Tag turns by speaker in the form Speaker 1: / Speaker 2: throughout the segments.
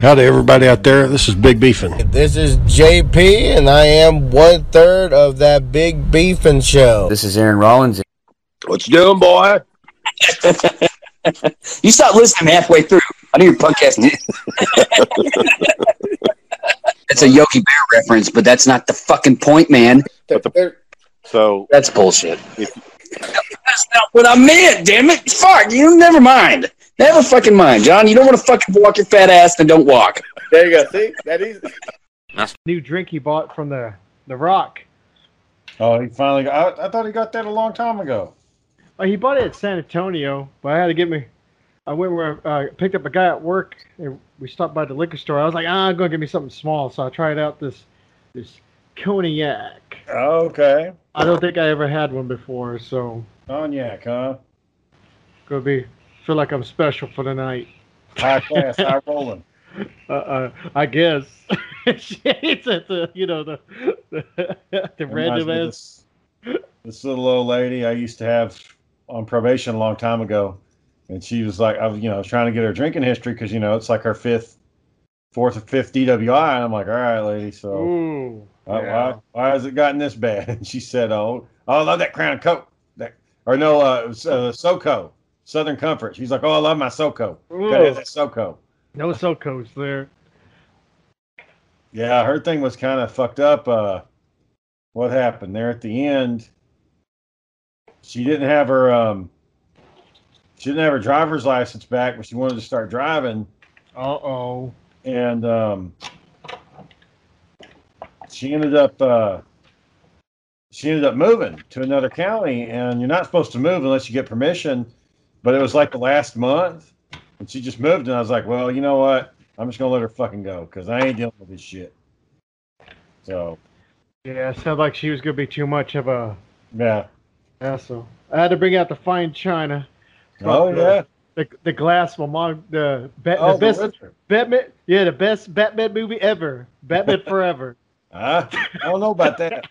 Speaker 1: Howdy, everybody out there. This is Big Beefin.
Speaker 2: This is JP, and I am one third of that Big Beefin show.
Speaker 3: This is Aaron Rollins.
Speaker 4: What you doing, boy?
Speaker 3: you stop listening halfway through. I know you're podcasting. It's a Yogi Bear reference, but that's not the fucking point, man.
Speaker 4: The, so
Speaker 3: That's bullshit.
Speaker 4: If-
Speaker 3: That's not what I meant, damn it. Fuck, you never mind. Never fucking mind, John. You don't want to fucking walk your fat ass, then don't walk.
Speaker 4: there you go. See That easy. that is
Speaker 5: new drink he bought from the the Rock.
Speaker 6: Oh, he finally got. I, I thought he got that a long time ago.
Speaker 5: Uh, he bought it at San Antonio, but I had to get me. I went where uh, picked up a guy at work, and we stopped by the liquor store. I was like, ah, I'm gonna get me something small, so I tried out this this cognac.
Speaker 6: Okay.
Speaker 5: I don't think I ever had one before, so
Speaker 6: Cognac, huh?
Speaker 5: gonna be feel like I'm special for the night.
Speaker 6: High class, high rolling.
Speaker 5: Uh, uh I guess. it's at the you know the the, the random ass.
Speaker 6: This, this little old lady I used to have on probation a long time ago, and she was like, I was, you know, trying to get her drinking history because you know it's like her fifth, fourth or fifth DWI, and I'm like, all right, lady, so
Speaker 5: Ooh.
Speaker 6: uh,
Speaker 5: yeah.
Speaker 6: why why has it gotten this bad? And she said, oh, oh, I love that Crown Coke, that or no, uh, it was, uh, SoCo, Southern Comfort. She's like, oh, I love my SoCo. Gotta have that SoCo.
Speaker 5: No SoCos there.
Speaker 6: Yeah, her thing was kind of fucked up. Uh, what happened there at the end? She didn't have her um, she didn't have her driver's license back, but she wanted to start driving,
Speaker 5: Uh oh.
Speaker 6: and um, she ended up uh, she ended up moving to another county, and you're not supposed to move unless you get permission. But it was like the last month, and she just moved, and I was like, well, you know what? I'm just gonna let her fucking go because I ain't dealing with this shit. So
Speaker 5: Yeah, it sounded like she was gonna be too much of a
Speaker 6: yeah.
Speaker 5: hassle. I had to bring out the fine china.
Speaker 6: Oh
Speaker 5: the,
Speaker 6: yeah.
Speaker 5: The the glass from Mon- the, ba-
Speaker 6: Oh,
Speaker 5: the best
Speaker 6: the
Speaker 5: Batman. Yeah, the best Batman movie ever. Batman Forever.
Speaker 6: Ah, I don't know about that.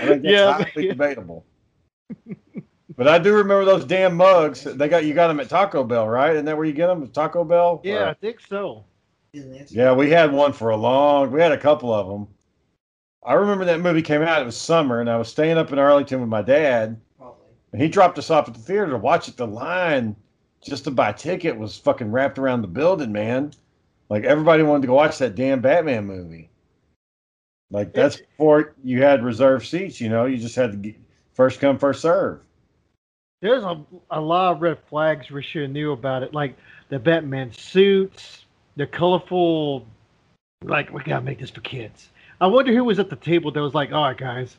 Speaker 6: I think that's
Speaker 5: Yeah,
Speaker 6: highly
Speaker 5: yeah.
Speaker 6: debatable. But I do remember those damn mugs. They got you got them at Taco Bell, right? Isn't that where you get them? Taco Bell.
Speaker 5: Yeah, I think so.
Speaker 6: yeah. We had one for a long. We had a couple of them. I remember that movie came out. It was summer, and I was staying up in Arlington with my dad, Probably. and he dropped us off at the theater to watch it. The line just to buy a ticket was fucking wrapped around the building, man. Like everybody wanted to go watch that damn Batman movie. Like that's before you had reserved seats. You know, you just had to get first come first serve.
Speaker 5: There's a, a lot of red flags we should have knew about it, like the Batman suits, the colorful. Like we gotta make this for kids. I wonder who was at the table that was like, "All right, guys,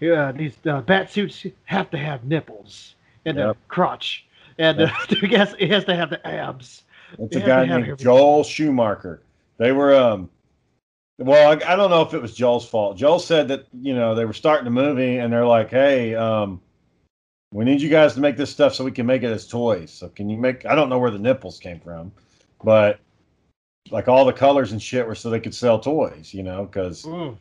Speaker 5: yeah, these uh, bat suits have to have nipples and
Speaker 6: Yep.
Speaker 5: the crotch, and uh, it, has, it has to have the abs."
Speaker 6: That's a guy named. Joel Schumacher. They were um. Well, I, I don't know if it was Joel's fault. Joel said that you know they were starting the movie and they're like, "Hey, um, we need you guys to make this stuff so we can make it as toys. So can you make? I don't know where the nipples came from, but like all the colors and shit were so they could sell toys. You know, because
Speaker 5: Mm.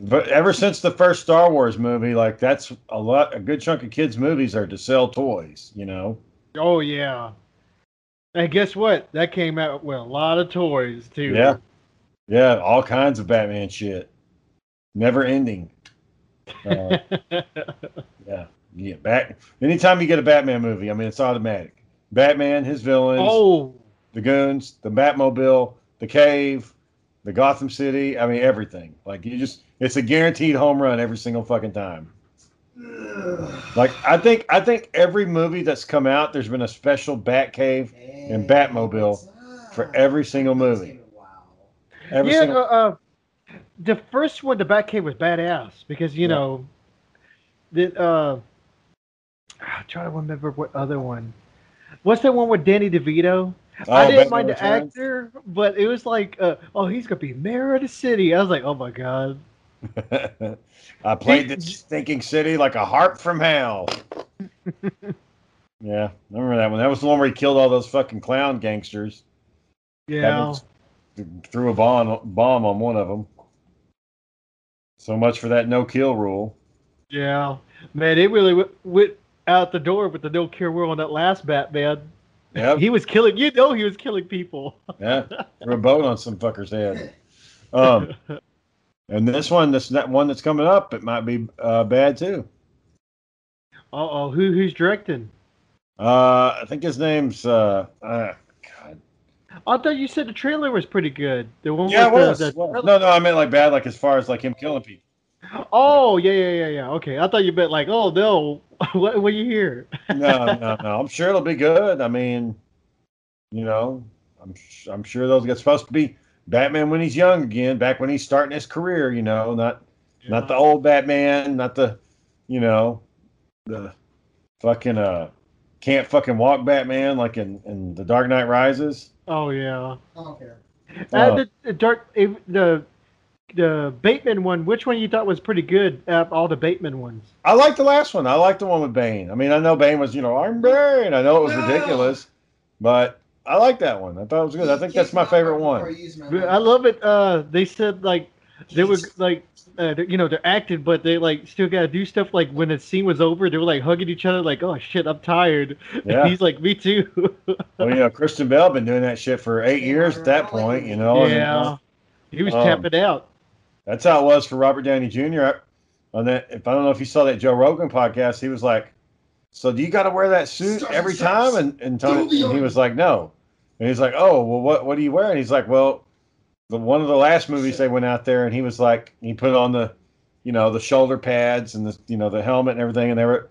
Speaker 6: but ever since the first Star Wars movie, like that's a lot, a good chunk of kids' movies are to sell toys. You know.
Speaker 5: Oh yeah. And guess what? That came out with a lot of toys too.
Speaker 6: Yeah. Yeah, all kinds of Batman shit. Never ending. Uh, yeah. Yeah. Back anytime you get a Batman movie, I mean it's automatic. Batman, his villains,
Speaker 5: oh,
Speaker 6: the goons, the Batmobile, the cave, the Gotham City, I mean everything. Like you just it's a guaranteed home run every single fucking time. Like I think I think every movie that's come out, there's been a special Batcave and Batmobile for every single movie. Every
Speaker 5: yeah.
Speaker 6: single
Speaker 5: uh, uh, the first one, the Batcave was badass because you
Speaker 6: Yeah.
Speaker 5: know, the uh, I'm trying to remember what other one. What's that one with Danny DeVito? I
Speaker 6: Oh,
Speaker 5: didn't
Speaker 6: Batman
Speaker 5: mind the
Speaker 6: Returns?
Speaker 5: actor, but it was like, uh, oh, he's gonna be mayor of the city. I was like, oh my god.
Speaker 6: I played the stinking city like a harp from hell. yeah, I remember that one. That was the one where he killed all those fucking clown gangsters.
Speaker 5: Yeah.
Speaker 6: Threw a bomb bomb on one of them. So much for that no kill rule.
Speaker 5: Yeah, man, it really w- went out the door with the no kill world on that last Batman.
Speaker 6: Yeah,
Speaker 5: He was killing. You know, he was killing people.
Speaker 6: Yeah, threw a boat on some fucker's head. Um, and this one, this that one that's coming up, it might be uh, bad too.
Speaker 5: Uh oh, who who's directing?
Speaker 6: Uh, I think his name's uh, uh God.
Speaker 5: I thought you said the trailer was pretty good. The one
Speaker 6: Yeah, it was.
Speaker 5: the, the
Speaker 6: was. No, no, I meant like bad, like as far as like him killing people.
Speaker 5: Oh yeah yeah yeah yeah. Okay, I thought you meant like oh no, what what you hear?
Speaker 6: No, no, no. I'm sure it'll be good. I mean, you know, I'm I'm sure those guys supposed to be Batman when he's young again, back when he's starting his career. You know, not not the old Batman, not the, you know, the fucking uh can't fucking walk Batman like in in the Dark Knight Rises.
Speaker 5: Oh yeah.
Speaker 7: I don't care.
Speaker 5: Uh,
Speaker 6: Uh,
Speaker 5: the, the dark the the Bateman one. Which one you thought was pretty good? Out of all the Bateman ones.
Speaker 6: I like the last one. I like the one with Bane. I mean, I know Bane was, you know, I'm Bane. I know it was ridiculous, but I like that one. I thought it was good. I think that's my favorite one.
Speaker 5: I love it. Uh, they said like they were like. Uh, you know they're acting, but they like still gotta do stuff. Like when the scene was over, they were like hugging each other, like "Oh shit, I'm tired."
Speaker 6: Yeah.
Speaker 5: And he's like, "Me too."
Speaker 6: Well, you know, Christian Bale been doing that shit for eight years at that point, you know. and,
Speaker 5: yeah,
Speaker 6: uh,
Speaker 5: he was
Speaker 6: Um,
Speaker 5: tapping out.
Speaker 6: That's how it was for Robert Downey Jr. On that, if I don't know if you saw that Joe Rogan podcast, he was like, "So do you got to wear that suit every time?" And and Tony, and he was like, "No." And he's like, "Oh, well, what what do you wear?" And he's like, "Well, the one of the last movies they went out there, and he was like, he put on the, you know, the shoulder pads and the you know the helmet and everything, and they were."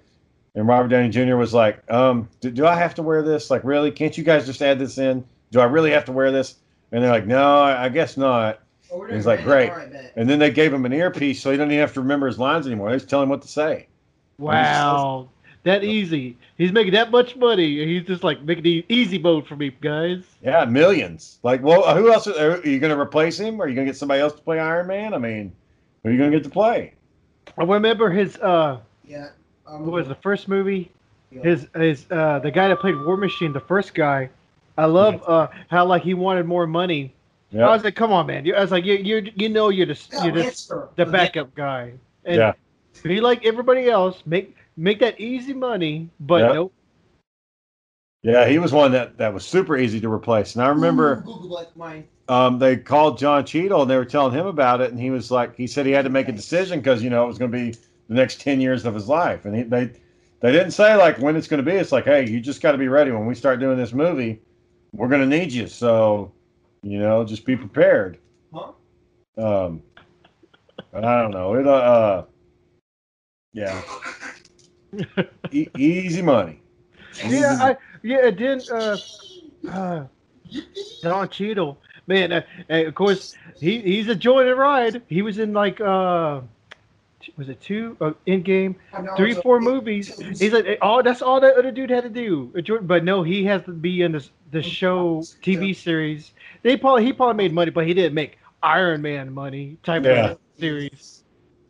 Speaker 6: And Robert Downey Jr. was like, um, do, do I have to wear this? Like, really? Can't you guys just add this in? Do I really have to wear this? And they're like, no, I I guess not. He's like, great. And then they gave him an earpiece, so he doesn't even have to remember his lines anymore. They just tell him what to say.
Speaker 5: Wow, that easy. He's making that much money, and he's just like making the easy mode for me, guys.
Speaker 6: Yeah, millions. Like, well, who else? Are, are you going to replace him? Or are you going to get somebody else to play Iron Man? I mean, who are you going to get to play?
Speaker 5: I remember his uh,
Speaker 7: Yeah. Um,
Speaker 5: what was the first movie? His his uh, the guy that played War Machine, the first guy. I love uh how like he wanted more money. I was like, come on, man. I was like, you you you know you're the
Speaker 7: Yeah,
Speaker 5: you're the, the backup guy, and
Speaker 6: Yeah.
Speaker 5: be like everybody else. Make make that easy money, but
Speaker 6: Yeah.
Speaker 5: nope.
Speaker 6: yeah, he was one that that was super easy to replace. And I remember
Speaker 7: Google like mine.
Speaker 6: um, they called Don Cheadle and they were telling him about it, and he was like, he said he had to make a decision because you know it was going to be the next ten years of his life, and he, they they didn't say like when it's going to be. It's like, hey, you just got to be ready when we start doing this movie. We're going to need you, so you know, just be prepared.
Speaker 7: Huh?
Speaker 6: Um, I don't know. It uh, uh yeah, e- easy money.
Speaker 5: Yeah, I yeah. It didn't. Uh, uh, Don Cheadle, man. Uh, of course, he he's a joy to ride. He was in like uh, was it two uh, in game three four movies. He's like, oh, that's all that other dude had to do. But no, he has to be in this the show TV series. They probably he probably made money, but he didn't make Iron Man money type
Speaker 6: Yeah.
Speaker 5: of series.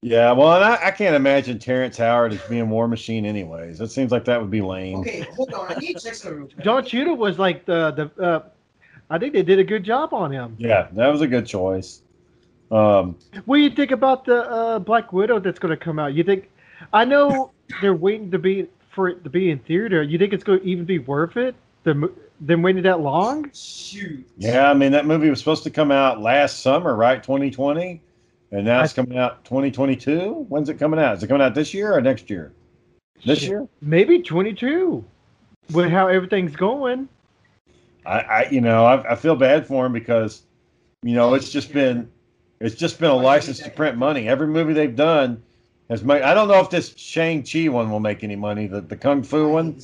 Speaker 6: Yeah, well, and I, I can't imagine Terrence Howard as being War Machine, anyways. It seems like that would be lame.
Speaker 7: Okay, hold on. I need to check something real quick.
Speaker 5: Was like the the. Uh, I think they did a good job on him.
Speaker 6: Yeah, that was a good choice. Um,
Speaker 5: What do you think about the uh, Black Widow that's going to come out? You think? I know they're waiting to be for it to be in theater. You think it's going to even be worth it? Them them waiting that long?
Speaker 7: Shoot.
Speaker 6: yeah, I mean that movie was supposed to come out last summer, right? 2020, and now it's coming out 2022. When's it coming out? Is it coming out this year or next year? This
Speaker 5: Shit.
Speaker 6: year?
Speaker 5: Maybe twenty two. With how everything's going.
Speaker 6: I, I you know, I, I feel bad for him because, you know, it's just been, it's just been a license to print money. Every movie they've done has made. I don't know if this Shang Chi one will make any money. The the Kung Fu one.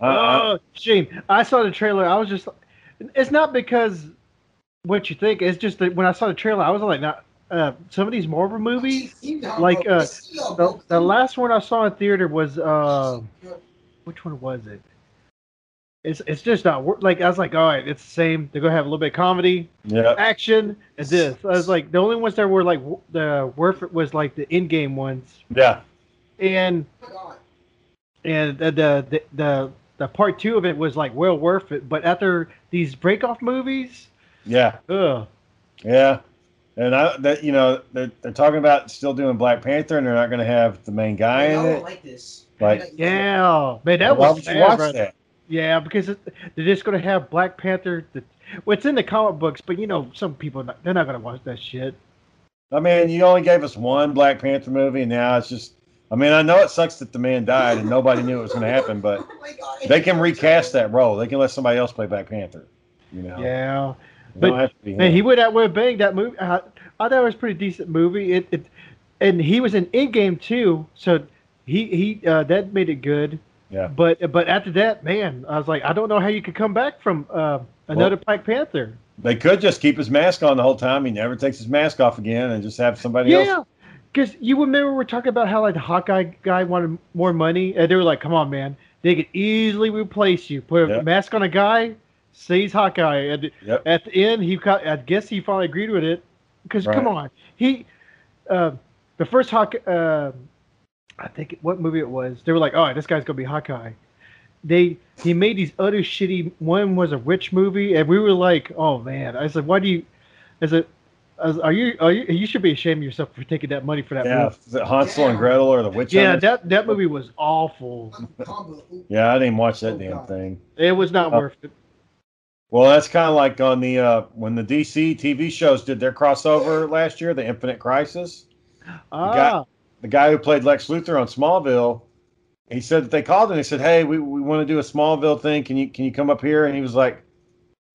Speaker 6: I- I-
Speaker 5: oh, Shane! I saw the trailer. I was just. It's not because what you think. It's just that when I saw the trailer, I was like, not. Uh, some of these Marvel movies, like uh, the, the last one I saw in theater was uh, which one was it? It's it's just not wor- like I was like, all right, it's the same. They're gonna have a little bit of comedy,
Speaker 6: yeah.
Speaker 5: action, and this. I was like, the only ones that were like w- the worth it was like the in game ones,
Speaker 6: Yeah.
Speaker 5: and and the, the the the the part two of it was like well worth it. But after these break off movies,
Speaker 6: Yeah.
Speaker 5: ugh,
Speaker 6: Yeah. And I that you know they're, they're talking about still doing Black Panther and they're not going to have the main guy
Speaker 7: I
Speaker 6: in
Speaker 7: don't
Speaker 6: it.
Speaker 7: like this.
Speaker 6: Like,
Speaker 5: yeah, man, that
Speaker 6: why
Speaker 5: was
Speaker 6: would you
Speaker 5: bad,
Speaker 6: watch
Speaker 5: brother.
Speaker 6: that?
Speaker 5: Yeah, because it, they're just going to have Black Panther. The, well, it's in the comic books, but you know, some people not- they're not going to watch that shit.
Speaker 6: I mean, you only gave us one Black Panther movie, and now it's just. I mean, I know it sucks that the man died and nobody knew it was going to happen, but
Speaker 7: Oh
Speaker 6: they can recast that role. They can let somebody else play Black Panther. You know,
Speaker 5: Yeah,
Speaker 6: It don't
Speaker 5: but-
Speaker 6: have to be
Speaker 5: man, he went out with a bang. That movie, I, I thought it was a pretty decent movie. It, it and he was in Endgame too, so he he uh, that made it good.
Speaker 6: Yeah.
Speaker 5: But but after that, man, I was like, I don't know how you could come back from uh, another Black Panther.
Speaker 6: They could just keep his mask on the whole time. He never takes his mask off again, and just have somebody else.
Speaker 5: Yeah, because you remember we're talking about how like the Hawkeye guy wanted more money, and they were like, "Come on, man, they could easily replace you. Put a
Speaker 6: Yep.
Speaker 5: mask on a guy, say he's Hawkeye." And
Speaker 6: Yep.
Speaker 5: at the end, he got, I guess he finally agreed with it because come on, he uh, the first Hawk, uh, I think what movie it was. They were like, "Oh, this guy's gonna be Hawkeye." They he made these other shitty. One was a rich movie, and we were like, "Oh man!" I said, "Why do you?" I said, "Are you? Are you? You should be ashamed of yourself for taking that money for that
Speaker 6: Yeah,
Speaker 5: movie."
Speaker 6: is it Hansel and Gretel or the Witch
Speaker 5: Yeah,
Speaker 6: Hunters?
Speaker 5: that that movie was awful.
Speaker 6: Yeah, I didn't watch that
Speaker 7: Oh,
Speaker 6: damn
Speaker 7: God.
Speaker 6: thing.
Speaker 5: It was not
Speaker 6: Oh.
Speaker 5: worth it.
Speaker 6: Well, that's kind of like on the uh, when the DC TV shows did their crossover last year, the Infinite Crisis.
Speaker 5: Ah,
Speaker 6: The guy who played Lex Luthor on Smallville, he said that they called him. They said, "Hey, we, we want to do a Smallville thing. Can you can you come up here?" And he was like,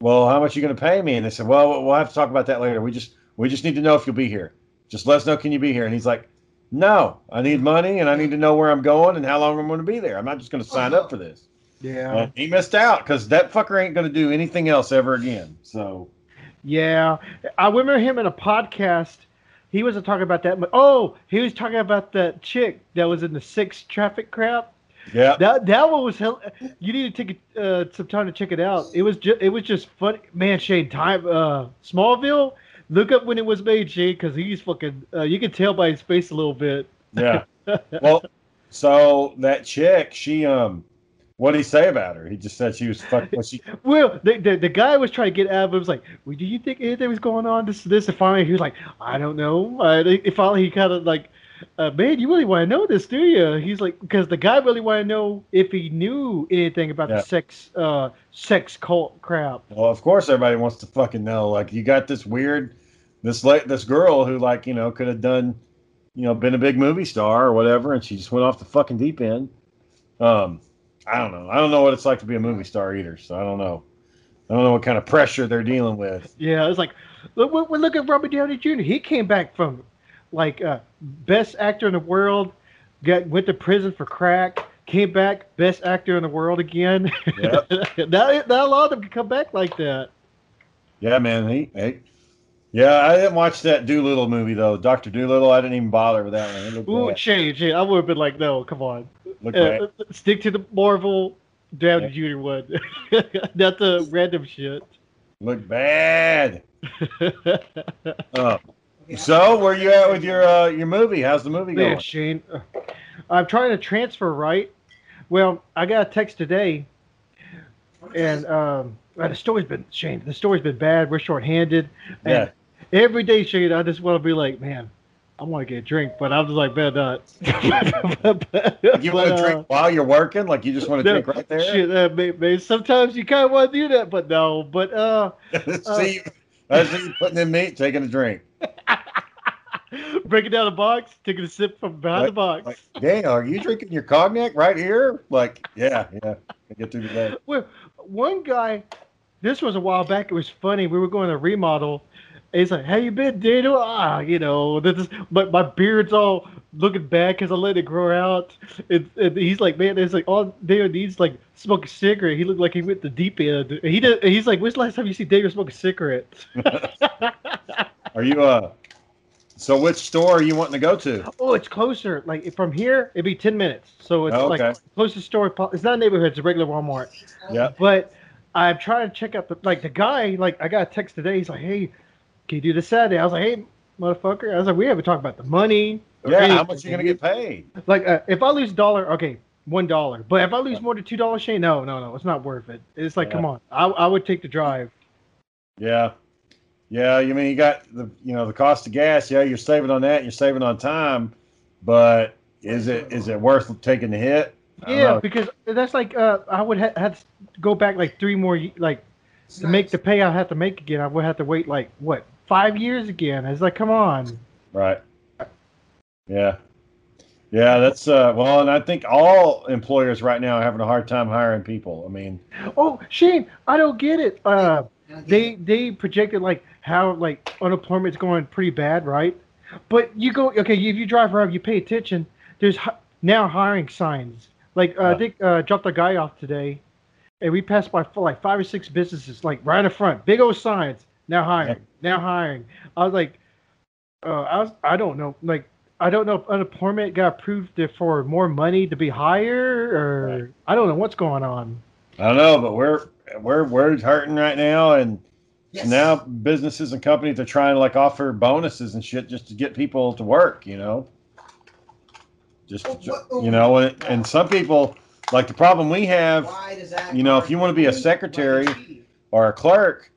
Speaker 6: "Well, how much are you going to pay me?" And they said, "Well, we'll- we'll have to talk about that later. We just we just need to know if you'll be here. Just let us know. Can you be here?" And he's like, "No, I need money and I need to know where I'm going and how long I'm going to be there. I'm not just going to sign up for this."
Speaker 5: yeah,
Speaker 6: And he missed out because that fucker ain't going to do anything else ever again. So.
Speaker 5: yeah. I remember him in a podcast. He wasn't talking about that. mu- Oh, he was talking about that chick that was in the six traffic crap.
Speaker 6: Yeah.
Speaker 5: That that one was hell. You need to take uh, some time to check it out. It was just it was just funny, man. Shane, time uh, Smallville. Look up when it was made, Shane, because he's fucking. Uh, you can tell by his face a little bit.
Speaker 6: Yeah. well, so that chick, she um, what did he say about her? He just said she was fuck. Was she?
Speaker 5: Well, the, the the guy was trying to get out of it. Was like, well, do you think anything was going on? This this. And finally, he was like, I don't know. Uh, and finally, he kind of like, uh, man, you really want to know this, do you? He's like, because the guy really wanted to know if he knew anything about
Speaker 6: Yeah.
Speaker 5: the sex uh sex cult crap.
Speaker 6: Well, of course, everybody wants to fucking know. Like, you got this weird, this like this girl who like you know could have done, you know, been a big movie star or whatever, and she just went off the fucking deep end. Um, I don't know. I don't know what it's like to be a movie star either. So I don't know. I don't know what kind of pressure they're dealing with.
Speaker 5: Yeah, it's like, look, look, look at Robert Downey Jr. He came back from like uh, best actor in the world, got went to prison for crack, came back best actor in the world again.
Speaker 6: Yep.
Speaker 5: not, not a lot of them can come back like that.
Speaker 6: Yeah, man. He, hey. Yeah, I didn't watch that Dolittle movie though. Doctor Dolittle. I didn't even bother with that one. It
Speaker 5: Ooh,
Speaker 6: bad.
Speaker 5: change it. I would have been like, no, come on.
Speaker 6: Looked
Speaker 5: Uh, stick to the Marvel Downey Jr. one, not the random shit.
Speaker 6: Look bad. Uh, so where you at with your uh, your movie? How's the movie
Speaker 5: Man,
Speaker 6: going?
Speaker 5: Shane, uh, I'm trying to transfer, right? Well, I got a text today, and um, uh, the story's been Shane. The story's been bad. We're short-handed.
Speaker 6: Yeah.
Speaker 5: And every day, Shane, I just want to be like, man, I want to get a drink, but I'm just like, man, not.
Speaker 6: You want to drink while you're working? Like you just want to
Speaker 5: no,
Speaker 6: drink right there?
Speaker 5: Shit, uh, may- may- sometimes you kind of want to do that, but no. But uh,
Speaker 6: See, what you putting in meat, taking a drink.
Speaker 5: breaking down a box, taking a sip from behind the box.
Speaker 6: Like, dang, are you drinking your cognac right here? Like, yeah, yeah. I get through the day.
Speaker 5: Well, one guy, this was a while back. It was funny. We were going to remodel. And he's like, "How you been, Daniel?" Ah, you know, this is, but my beard's all looking bad because I let it grow out. And, and he's like, "Man, it's like all Daniel needs like smoke a cigarette." He looked like he went the deep end. And he did. He's like, "When's the last time you see Daniel smoke a cigarette?"
Speaker 6: Are you uh? So which store are you wanting to go to?
Speaker 5: oh, it's closer. Like from here, it'd be ten minutes. So it's
Speaker 6: Oh,
Speaker 5: like closest store. It's not a neighborhood. It's a regular Walmart.
Speaker 6: Yeah.
Speaker 5: But I'm trying to check out the like the guy. Like I got a text today. He's like, "Hey, can you do this Saturday?" I was like, "Hey, motherfucker!" I was like, "We haven't talked about the money." or
Speaker 6: Yeah, how
Speaker 5: anything.
Speaker 6: much you gonna get paid?
Speaker 5: Like, uh, if I lose a dollar, okay, one dollar. But if I lose more than two dollars, Shane, no, no, no, it's not worth it. It's like,
Speaker 6: Yeah.
Speaker 5: come on, I, I would take the drive.
Speaker 6: Yeah, yeah. You mean you got the you know the cost of gas? Yeah, you're saving on that. You're saving on time, but is it is it worth taking the hit?
Speaker 5: Yeah,
Speaker 6: know.
Speaker 5: because that's like uh, I would ha- have to go back like three more ye- like to make the pay I have to make again. I would have to wait like what five years again. It's like come on.
Speaker 6: Right. Yeah. Yeah, that's uh well, and I think all employers right now are having a hard time hiring people. I mean,
Speaker 5: Oh Shane, I don't get it. Uh, they they projected like how like unemployment's going pretty bad, right? But you go okay if you drive around, you pay attention. There's hi- now hiring signs. Like uh, I
Speaker 6: Yeah.
Speaker 5: think uh, dropped a guy off today, and we passed by for like five or six businesses, like right in front, big old signs. Now hiring, now hiring. I was like, uh, I was I don't know, like I don't know if unemployment got approved for more money to be higher, or
Speaker 6: Right.
Speaker 5: I don't know what's going on.
Speaker 6: I don't know, but we're we're we're hurting right now and now businesses and companies are trying to like offer bonuses and shit just to get people to work, you know. Just you know, and, and some people like the problem we have you know, if you want to be a secretary or a clerk,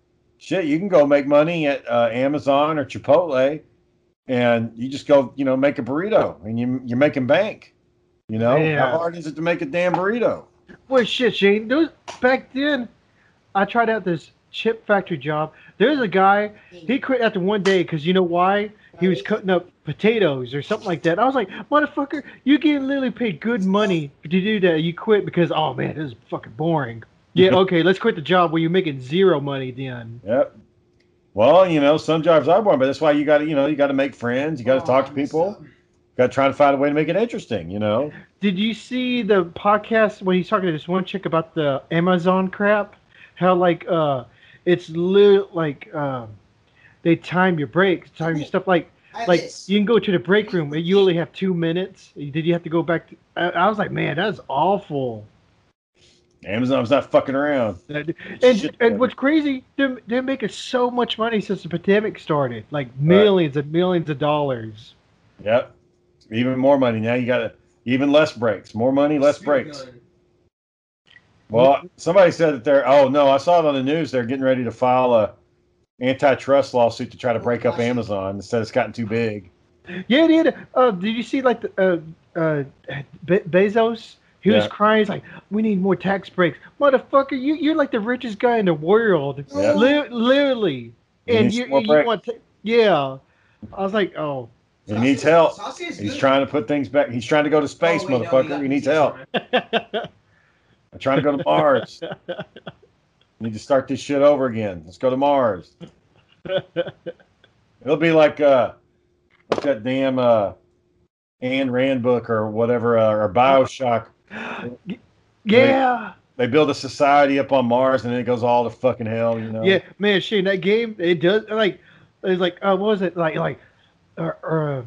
Speaker 6: shit, you can go make money at uh, Amazon or Chipotle, and you just go, you know, make a burrito, and you you're making bank. You know, how hard is it to make a damn burrito?
Speaker 5: Well, shit, Shane. Those back then, I tried out this chip factory job. There's a guy. He quit after one day because you know why? He was cutting up potatoes or something like that. I was like, motherfucker, you get literally paid good money to do that. You quit because oh man, this is fucking boring. Yeah, okay, let's quit the job where you're making zero money. Then
Speaker 6: Yep. Well, you know, some jobs are boring, but that's why you got to, you know, you got to make friends. You got to talk to people. Got to try to find a way to make it interesting. You know.
Speaker 5: Did you see the podcast when he's talking to this one chick about the Amazon crap? How like uh, it's li- like um, they time your breaks, time your stuff. Like like you can go to the break room and you only have two minutes. Did you have to go back? To, I, I was like, man, that's awful.
Speaker 6: Amazon's not fucking around.
Speaker 5: And
Speaker 6: Shit,
Speaker 5: and what's crazy, they're, they're making so much money since the pandemic started, like millions and millions of dollars.
Speaker 6: Yep. Even more money now. You got to even less breaks. More money, less breaks. Well, somebody said that they're. Oh no, I saw it on the news. They're getting ready to file a antitrust lawsuit to try to break up Amazon. Instead, it's gotten too big.
Speaker 5: Yeah, they had. Uh, did you see like the uh, uh, Be- Bezos? He was crying. He's like, "We need more tax breaks, motherfucker. You you're like the richest guy in the world,
Speaker 6: Yeah.
Speaker 5: Li- literally." And
Speaker 6: needs
Speaker 5: you, you want to, yeah. I was like, "Oh,
Speaker 6: He needs help. He's trying to put things back. He's trying to go to space, motherfucker. He needs help. I'm trying to go to Mars. Need to start this shit over again. Let's go to Mars. It'll be like uh, what's that damn uh, Ayn Rand book or whatever uh, or Bioshock.
Speaker 5: Yeah,
Speaker 6: They build a society up on Mars and then it goes all to fucking hell. You know.
Speaker 5: yeah, man." Shane, that game it does like it's like uh, what was it like like or. or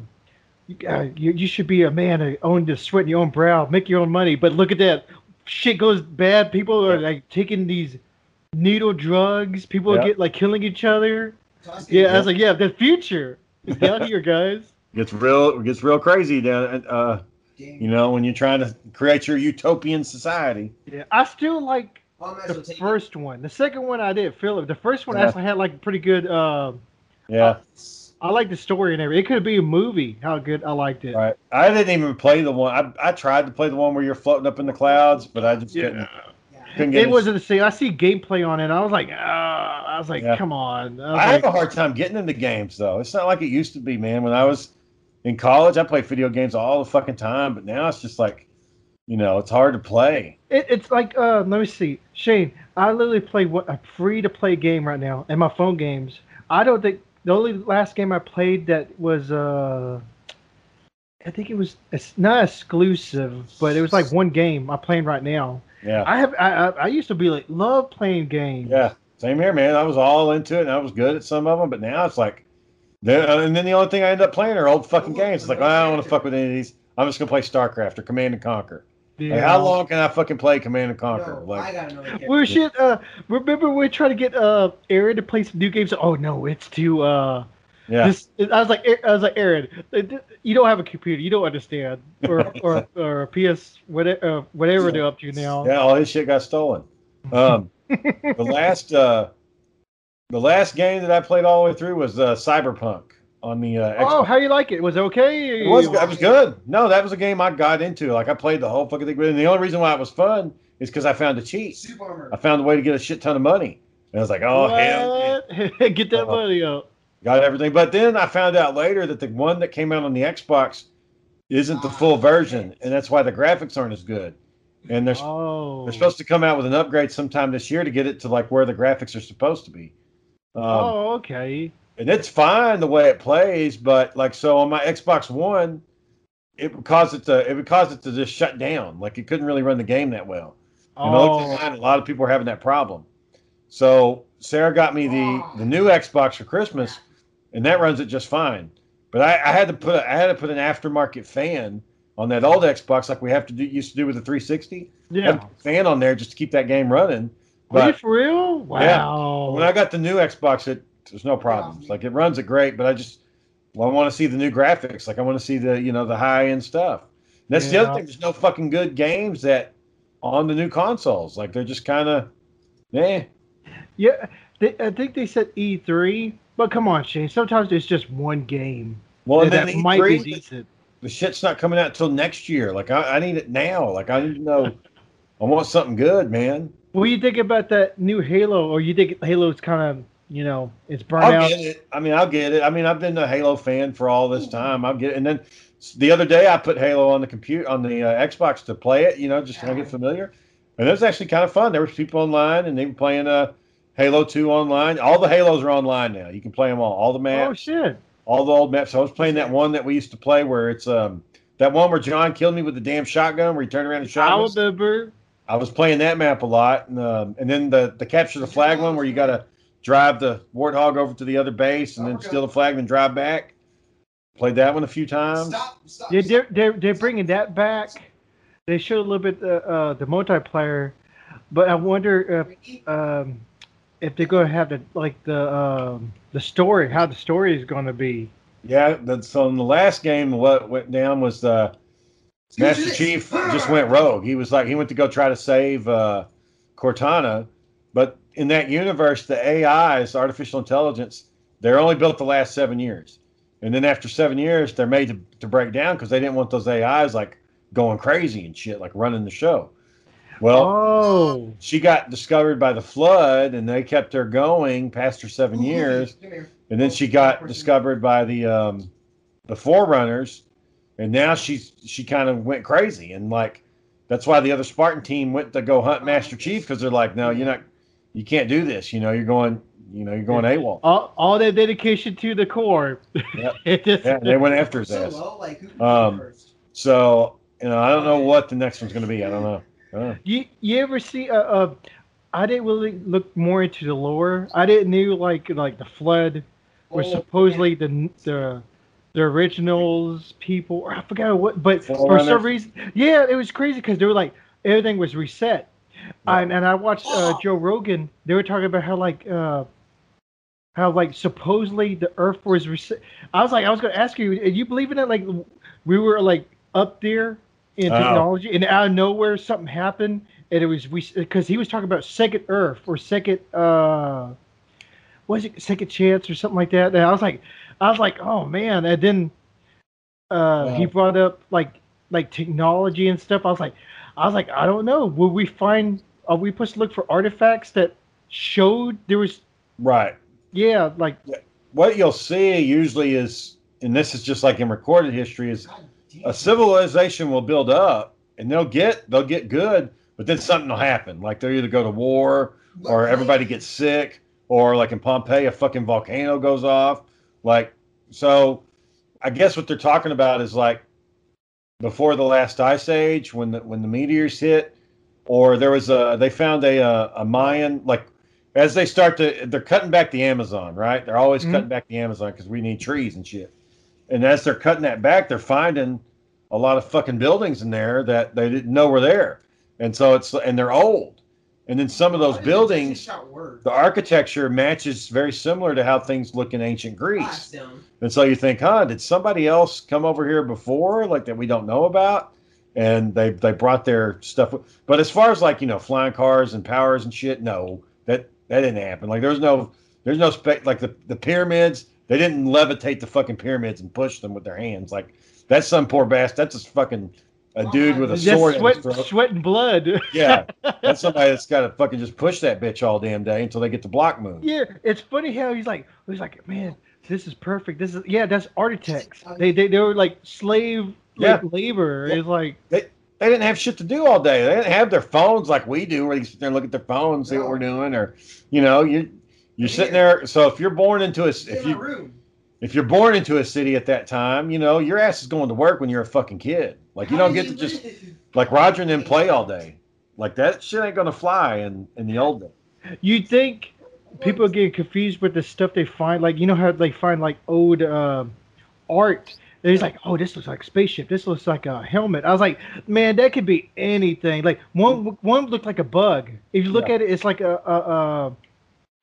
Speaker 5: uh, you, you should be a man and own the sweat in your own brow, make your own money. But look at that, shit goes bad. People are like taking these needle drugs. People
Speaker 6: Yeah.
Speaker 5: get like killing each other. Yeah, I was like, yeah, the future is down here, guys.
Speaker 6: Gets real. Gets real crazy down. Uh, you know when you're trying to create your utopian society.
Speaker 5: Yeah, I still like the first one. The second one I did Philip. The first one
Speaker 6: Yeah.
Speaker 5: actually had like pretty good. Uh,
Speaker 6: Yeah.
Speaker 5: I like the story and everything. It could be a movie. How good I liked it.
Speaker 6: Right. I didn't even play the one. I, I tried to play the one where you're floating up in the clouds, but I just couldn't. couldn't
Speaker 5: It
Speaker 6: it.
Speaker 5: wasn't the same. I see gameplay on it. I was like, ah, I was like,
Speaker 6: Yeah.
Speaker 5: come on. I was
Speaker 6: I have a hard time getting into games though. It's not like it used to be, man. When I was in college, I played video games all the fucking time, but now it's just like, you know, it's hard to play.
Speaker 5: It, it's like uh, let me see, Shane. I literally play what a free to play game right now, and my phone games. I don't think the only last game I played that was uh, I think it was it's not exclusive, but it was like one game I'm playing right now.
Speaker 6: Yeah.
Speaker 5: I have I, I, I used to be like love playing games.
Speaker 6: Yeah. Same here, man. I was all into it and I was good at some of them, but now it's like, then- uh, and then the only thing I end up playing are old fucking games. It's like, I don't want to fuck with any of these. I'm just gonna play StarCraft or Command and Conquer. Like, how long can I fucking play Command and Conquer? Like,
Speaker 5: Well, shit. Uh, remember we tried to get uh Aaron to play some new games? Oh no, it's too uh.
Speaker 6: yeah,
Speaker 5: This, I was like, I was like, Aaron, you don't have a computer, you don't understand, or or, or a PS, whatever, uh, whatever they're up to now.
Speaker 6: yeah, all his shit got stolen. Um, the last, uh, the last game that I played all the way through was uh, Cyberpunk. on the uh,
Speaker 5: Oh,
Speaker 6: Xbox.
Speaker 5: how you like it? Was it okay?
Speaker 6: It was that was good. No, that was a game I got into. Like I played the whole fucking thing. And the only reason why it was fun is because I found a cheat.
Speaker 8: Soup armor.
Speaker 6: I found a way to get a shit ton of money. And I was like, oh hell, yeah.
Speaker 5: Get that
Speaker 6: Uh-huh.
Speaker 5: money out.
Speaker 6: got everything. But then I found out later that the one that came out on the Xbox isn't the full version, and that's why the graphics aren't as good. And they're
Speaker 5: Oh.
Speaker 6: they're supposed to come out with an upgrade sometime this year to get it to like where the graphics are supposed to be. Um,
Speaker 5: oh, okay.
Speaker 6: and it's fine the way it plays, but like so on my Xbox One, it would cause it to it would cause it to just shut down. Like it couldn't really run the game that well. And I looked
Speaker 5: Oh,
Speaker 6: a lot of people were having that problem. So Sarah got me the the new Xbox for Christmas, and that runs it just fine. But I, I had to put a, I had to put an aftermarket fan on that old Xbox, like we have to do used to do with the 360.
Speaker 5: Yeah.
Speaker 6: to put a fan on there just to keep that game running.
Speaker 5: Are you for real?
Speaker 6: Yeah.
Speaker 5: Wow.
Speaker 6: when I got the new Xbox, it there's no problems. Like it runs it great, but I just well, I want to see the new graphics. Like I want to see the you know the high end stuff. And that's the other thing. There's no fucking good games that on the new consoles. Like they're just kind of, eh.
Speaker 5: Yeah, they, I think they said E3, but come on, Shane. Sometimes it's just one game
Speaker 6: Well, and
Speaker 5: that
Speaker 6: then
Speaker 5: might be
Speaker 6: E3,
Speaker 5: decent.
Speaker 6: the shit's not coming out till next year. Like I, I need it now. Like I need to know. I want something good, man.
Speaker 5: What do you think about that new Halo? Or you think Halo's kind of, you know, it's burnt
Speaker 6: I'll
Speaker 5: out?
Speaker 6: get it. I mean, I'll get it. I mean, I've been a Halo fan for all this time. I'll get it. And then the other day, I put Halo on the computer on the uh, Xbox to play it. You know, just kind of get familiar. And it was actually kind of fun. There was people online, and they were playing uh, Halo Two online. All the Halos are online now. You can play them all. All the maps.
Speaker 5: Oh shit!
Speaker 6: all the old maps. So I was playing that one that we used to play, where it's um that one where John killed me with the damn shotgun, where he turned around and shot
Speaker 5: I
Speaker 6: us.
Speaker 5: remember.
Speaker 6: I was playing that map a lot, and, um, and then the the capture the flag one where you got to drive the warthog over to the other base and then steal the flag and drive back. Played that one a few times.
Speaker 8: Stop. Stop.
Speaker 5: Yeah, they're, they're they're bringing that back. They showed a little bit uh, uh, the multiplayer, but I wonder if um, if they're going to have the like the um, the story, how the story is going to be.
Speaker 6: Yeah, that's so in the last game, what went down was the Master Chief just went rogue. He was like he went to go try to save uh, Cortana, but in that universe, the AIs, artificial intelligence, they're only built the last seven years, and then after seven years, they're made to, to break down because they didn't want those AIs like going crazy and shit, like running the show. Well,
Speaker 5: Oh,
Speaker 6: she got discovered by the flood, and they kept her going past her seven years. And then she got discovered by the um the forerunners and now she's she kind of went crazy and like that's why the other spartan team went to go hunt master chief because they're like no you're not you can't do this you know you're going you know you're going AWOL.
Speaker 5: all, all that dedication to the core.
Speaker 6: Yep.
Speaker 5: Just-
Speaker 6: yeah they went after his ass
Speaker 8: Solo, like who
Speaker 6: Um,
Speaker 8: first?
Speaker 6: so you know i don't know what the next one's going to be i don't know I don't know.
Speaker 5: You you ever see uh, uh I didn't really look more into the lore. I didn't knew like like the flood was
Speaker 8: Oh,
Speaker 5: supposedly the the the originals people. Or I forgot what, but for
Speaker 6: Forerunners?
Speaker 5: some reason, yeah, it was crazy because they were like everything was reset. And, and I watched uh, Joe Rogan. They were talking about how like uh how like supposedly the Earth was reset. I was like, I was going to ask you, do you believe in it? Like we were like up there in
Speaker 6: Oh.
Speaker 5: technology, and out of nowhere something happened, and it was we because he was talking about second Earth or second uh, was it second chance or something like that. And I was like, I was like, oh man, and then uh, he brought up like like technology and stuff. I was like, I was like, I don't know. Will we find? Are we supposed to look for artifacts that showed there was?
Speaker 6: right
Speaker 5: Yeah, like
Speaker 6: what you'll see usually is and this is just like in recorded history is a civilization will build up and they'll get they'll get good but then something will happen like they'll either go to war or everybody gets sick or like in pompeii a fucking volcano goes off like so i guess what they're talking about is like before the last ice age when the when the meteors hit or there was a they found a a, a mayan like as they start to they're cutting back the amazon right? They're always
Speaker 5: Mhm.
Speaker 6: cutting back the amazon because we need trees and shit. And as they're cutting that back they're finding a lot of fucking buildings in there that they didn't know were there. And so it's and they're old and then some of those
Speaker 8: Why did they
Speaker 6: buildings the architecture matches very similar to how things look in ancient greece and so you think, huh, did somebody else come over here before, like that we don't know about? And they they brought their stuff. But as far as like you know, flying cars and powers and shit, no, that that didn't happen. Like there's no there's no spec like the the pyramids. they didn't levitate the fucking pyramids and push them with their hands. Like that's some poor bastard. That's just fucking a dude with a
Speaker 5: Just
Speaker 6: sword in his
Speaker 5: sweat,
Speaker 6: throat.
Speaker 5: sweat and blood.
Speaker 6: Yeah, that's somebody that's got to fucking just push that bitch all damn day until they get the block move.
Speaker 5: Yeah, it's funny how he's like, he's like, man, this is perfect. This is yeah, that's architects. They they, they were like slave like,
Speaker 6: Yeah.
Speaker 5: labor.
Speaker 6: Yeah.
Speaker 5: It's like
Speaker 6: They they didn't have shit to do all day. They didn't have their phones like we do, where you sit there and look at their phones, see what we're doing, or you know, you you're sitting there. So if you're born into a if you if you're born into a city at that time, you know, your ass is going to work when you're a fucking kid. Like you don't get to just like Roger and them play all day. Like that shit ain't gonna fly in in the old days.
Speaker 5: you think people get confused with the stuff they find. Like you know how they find like old uh, art. And he's like, oh, this looks like a spaceship. This looks like a helmet. I was like, man, that could be anything. Like one, one looked like a bug. If you look
Speaker 6: Yeah.
Speaker 5: at it, it's like a, a, a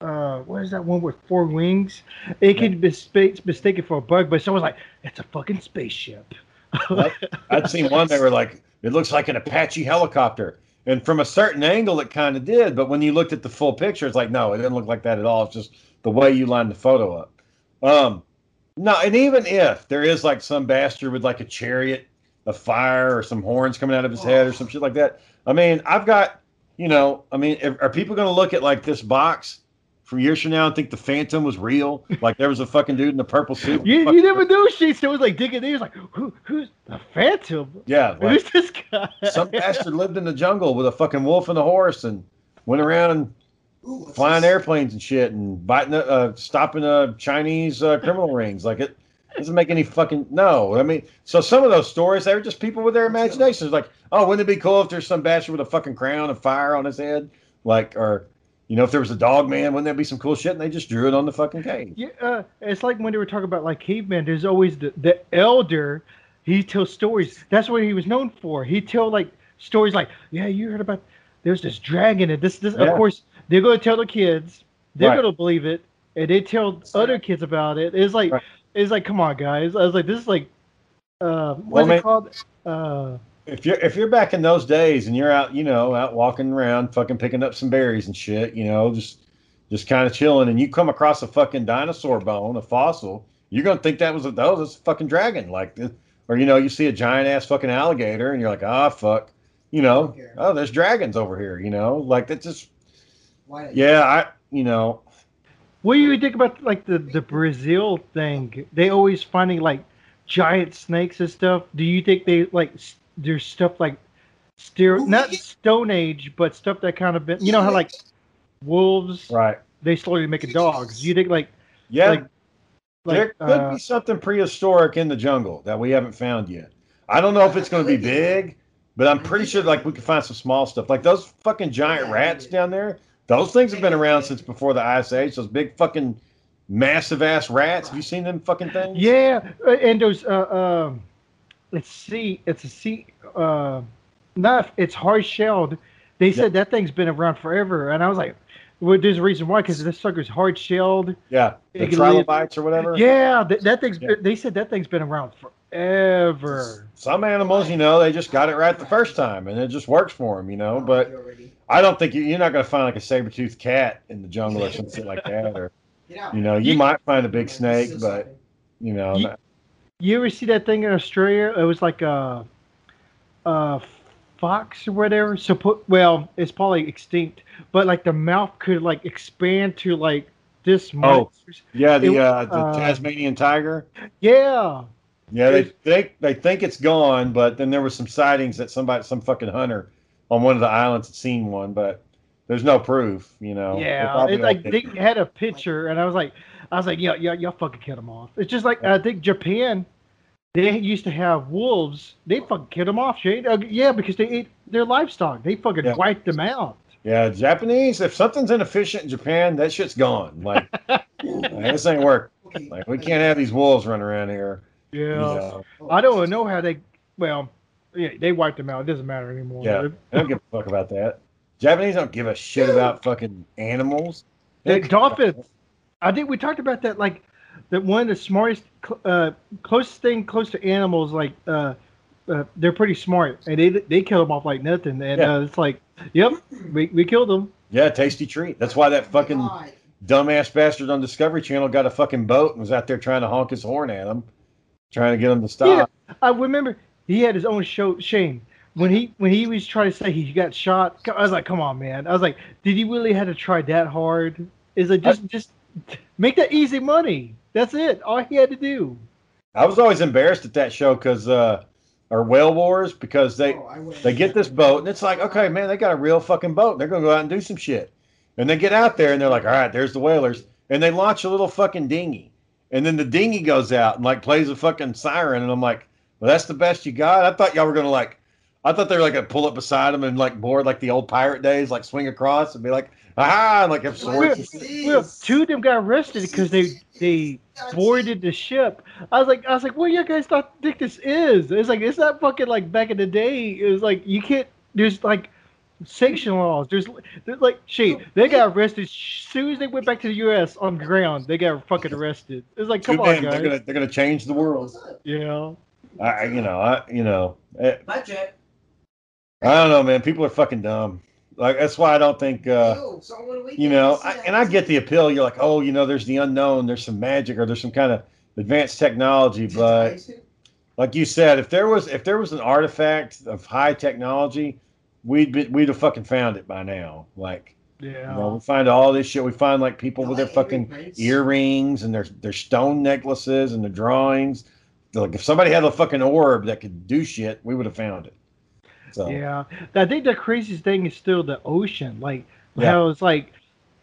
Speaker 5: uh, what is that one with four wings? It could be spa- mistaken for a bug, but someone's like, it's a fucking spaceship.
Speaker 6: I've seen one they were like, it looks like an Apache helicopter. And from a certain angle, it kind of did. But when you looked at the full picture, it's like, no, it didn't look like that at all. It's just the way you lined the photo up. Um, no, and even if there is like some bastard with like a chariot of fire or some horns coming out of his head or some shit like that, I mean, I've got, you know, I mean, if, are people going to look at like this box from years from now and think the Phantom was real? Like there was a fucking dude in a purple suit.
Speaker 5: You, you never knew shit. So it was like digging. He was like, Who, who's the Phantom?
Speaker 6: yeah, like,
Speaker 5: Who's this guy?
Speaker 6: some bastard lived in the jungle with a fucking wolf and a horse and went around flying airplanes and shit and biting, uh, stopping uh, Chinese uh, criminal rings. Like it doesn't make any fucking no. I mean, so some of those stories they were just people with their imaginations. Like, oh, wouldn't it be cool if there's some bastard with a fucking crown and fire on his head? Like, or you know, if there was a dog man, wouldn't that be some cool shit? And they just drew it on the fucking cave.
Speaker 5: Yeah, uh, it's like when they were talking about like caveman. There's always the, the elder. He tells stories. That's what he was known for. He tell like stories like, yeah, you heard about there's this dragon and this this.
Speaker 6: Yeah.
Speaker 5: Of course, they're gonna tell the kids. They're
Speaker 6: Right.
Speaker 5: gonna believe it, and they tell other kids about it. It's like
Speaker 6: Right.
Speaker 5: it's like, come on, guys. I was like, this is like, uh, what's
Speaker 6: Well,
Speaker 5: it
Speaker 6: man-
Speaker 5: called? Uh,
Speaker 6: if you're if you're back in those days and you're out, you know, out walking around, fucking picking up some berries and shit, you know, just just kind of chilling, and you come across a fucking dinosaur bone, a fossil, you're gonna think that was a that was a fucking dragon, like, or you know, you see a giant ass fucking alligator, and you're like, ah, fuck, you know, oh, there's dragons over here, you know, like that just, yeah, I, you know,
Speaker 5: What do you think about like the the Brazil thing? They always finding like giant snakes and stuff. Do you think they like s- there's stuff like still not Stone Age, but stuff that kind of been you know how like wolves
Speaker 6: right,
Speaker 5: they slowly making dogs. You think like
Speaker 6: yeah,
Speaker 5: like
Speaker 6: there
Speaker 5: like
Speaker 6: could
Speaker 5: uh,
Speaker 6: be something prehistoric in the jungle that we haven't found yet. I don't know if it's going to be big, but I'm pretty sure like we could find some small stuff. Like those fucking giant rats down there. Those things have been around since before the Ice Age. Those big fucking massive ass rats. Have you seen them fucking things?
Speaker 5: yeah, uh, and those uh um it's sea it's a sea uh not it's hard shelled. They said that thing's been around forever, and I was like, well, there's a reason why because this sucker's hard shelled.
Speaker 6: Yeah, the
Speaker 5: It can live-
Speaker 6: trilobites or whatever.
Speaker 5: Yeah, that, that thing's.
Speaker 6: Yeah.
Speaker 5: They said that thing's been around forever.
Speaker 6: Some animals, you know, they just got it right the first time, and it just works for them, you know. But I don't think you, you're not going to find like a saber toothed cat in the jungle or something like that, or you know, you
Speaker 5: You-
Speaker 6: might find a big snake, but you know,
Speaker 5: You-
Speaker 6: not-
Speaker 5: You ever see that thing in Australia? It was like a, a fox or whatever. So put well, it's probably extinct, but like the mouth could like expand to like this much.
Speaker 6: Oh, yeah, the
Speaker 5: It-
Speaker 6: uh, the
Speaker 5: uh,
Speaker 6: Tasmanian tiger.
Speaker 5: Yeah,
Speaker 6: Yeah, they think they think it's gone, but then there was some sightings that somebody, some fucking hunter on one of the islands had seen one, but there's no proof, you know.
Speaker 5: Yeah. It's like they had a picture, and I was like, I was like, yeah, yeah, y'all fucking killed them off. It's just like I think Japan. They used to have wolves. They fucking killed them off, Shane. Uh, yeah, because they ate their livestock. They fucking
Speaker 6: Yeah.
Speaker 5: wiped them out.
Speaker 6: Yeah, Japanese. If something's inefficient in Japan, that shit's gone. Like, like, this ain't work. Like, we can't have these wolves running around here.
Speaker 5: Yeah.
Speaker 6: know.
Speaker 5: I don't know how they. Well, yeah, they wiped them out. It doesn't matter anymore.
Speaker 6: Yeah, I don't give a fuck about that. Japanese don't give a shit about fucking animals.
Speaker 5: Hey, dolphins. I think we talked about that. Like, that one of the smartest, uh, closest thing close to animals. Like, uh, uh, they're pretty smart, and they they kill them off like nothing. And
Speaker 6: Yeah.
Speaker 5: uh, it's like, yep, we, we killed them.
Speaker 6: Yeah, tasty treat. That's why that fucking dumbass bastard on Discovery Channel got a fucking boat and was out there trying to honk his horn at him, trying to get him to stop.
Speaker 5: Yeah, I remember he had his own show. Shane when he when he was trying to say he got shot. I was like, come on, man. I was like, did he really have to try that hard? Is it just just make that easy money? That's it. All he had to do.
Speaker 6: I was always embarrassed at that show because uh, or Whale Wars because they
Speaker 8: Oh,
Speaker 6: they get this boat and it's like, okay, man, they got a real fucking boat. They're gonna go out and do some shit. And they get out there and they're like, all right, there's the whalers, and they launch a little fucking dinghy, and then the dinghy goes out and like plays a fucking siren, and I'm like, well, that's the best you got. I thought y'all were gonna like, I thought they were like gonna pull up beside them and like board like the old pirate days, like swing across and be like, aha, and like have swords.
Speaker 5: Well, two of them got arrested because they they boarded the ship. I was like, I was like, what you guys thought think this is? It's like it's not fucking like back in the day. It was like you can't. There's like sanction laws. There's, there's like shit. They got arrested as soon as they went back to the U.S. on the ground. They got fucking arrested. It's like, come
Speaker 6: Too
Speaker 5: on,
Speaker 6: bad,
Speaker 5: guys.
Speaker 6: They're gonna they're gonna change the world.
Speaker 5: You know.
Speaker 6: I I- you know I you know eh,
Speaker 8: Budget.
Speaker 6: I don't know, man. People are fucking dumb. Like that's why I don't think. uh
Speaker 8: Yo, so
Speaker 6: you know, I, and I get the appeal. You're like, oh, you know, there's the unknown, there's some magic, or there's some kind of advanced technology. But like you said, if there was if there was an artifact of high technology, we'd be, we'd have fucking found it by now. Like,
Speaker 5: Yeah.
Speaker 6: you know, we find all this shit. We find like people
Speaker 8: You
Speaker 6: with their fucking
Speaker 8: earrings.
Speaker 6: earrings and their their stone necklaces and the drawings. Like, if somebody had a fucking orb that could do shit, we would have found it. So
Speaker 5: Yeah, I think the craziest thing is still the ocean. Like
Speaker 6: Yeah.
Speaker 5: how it's like,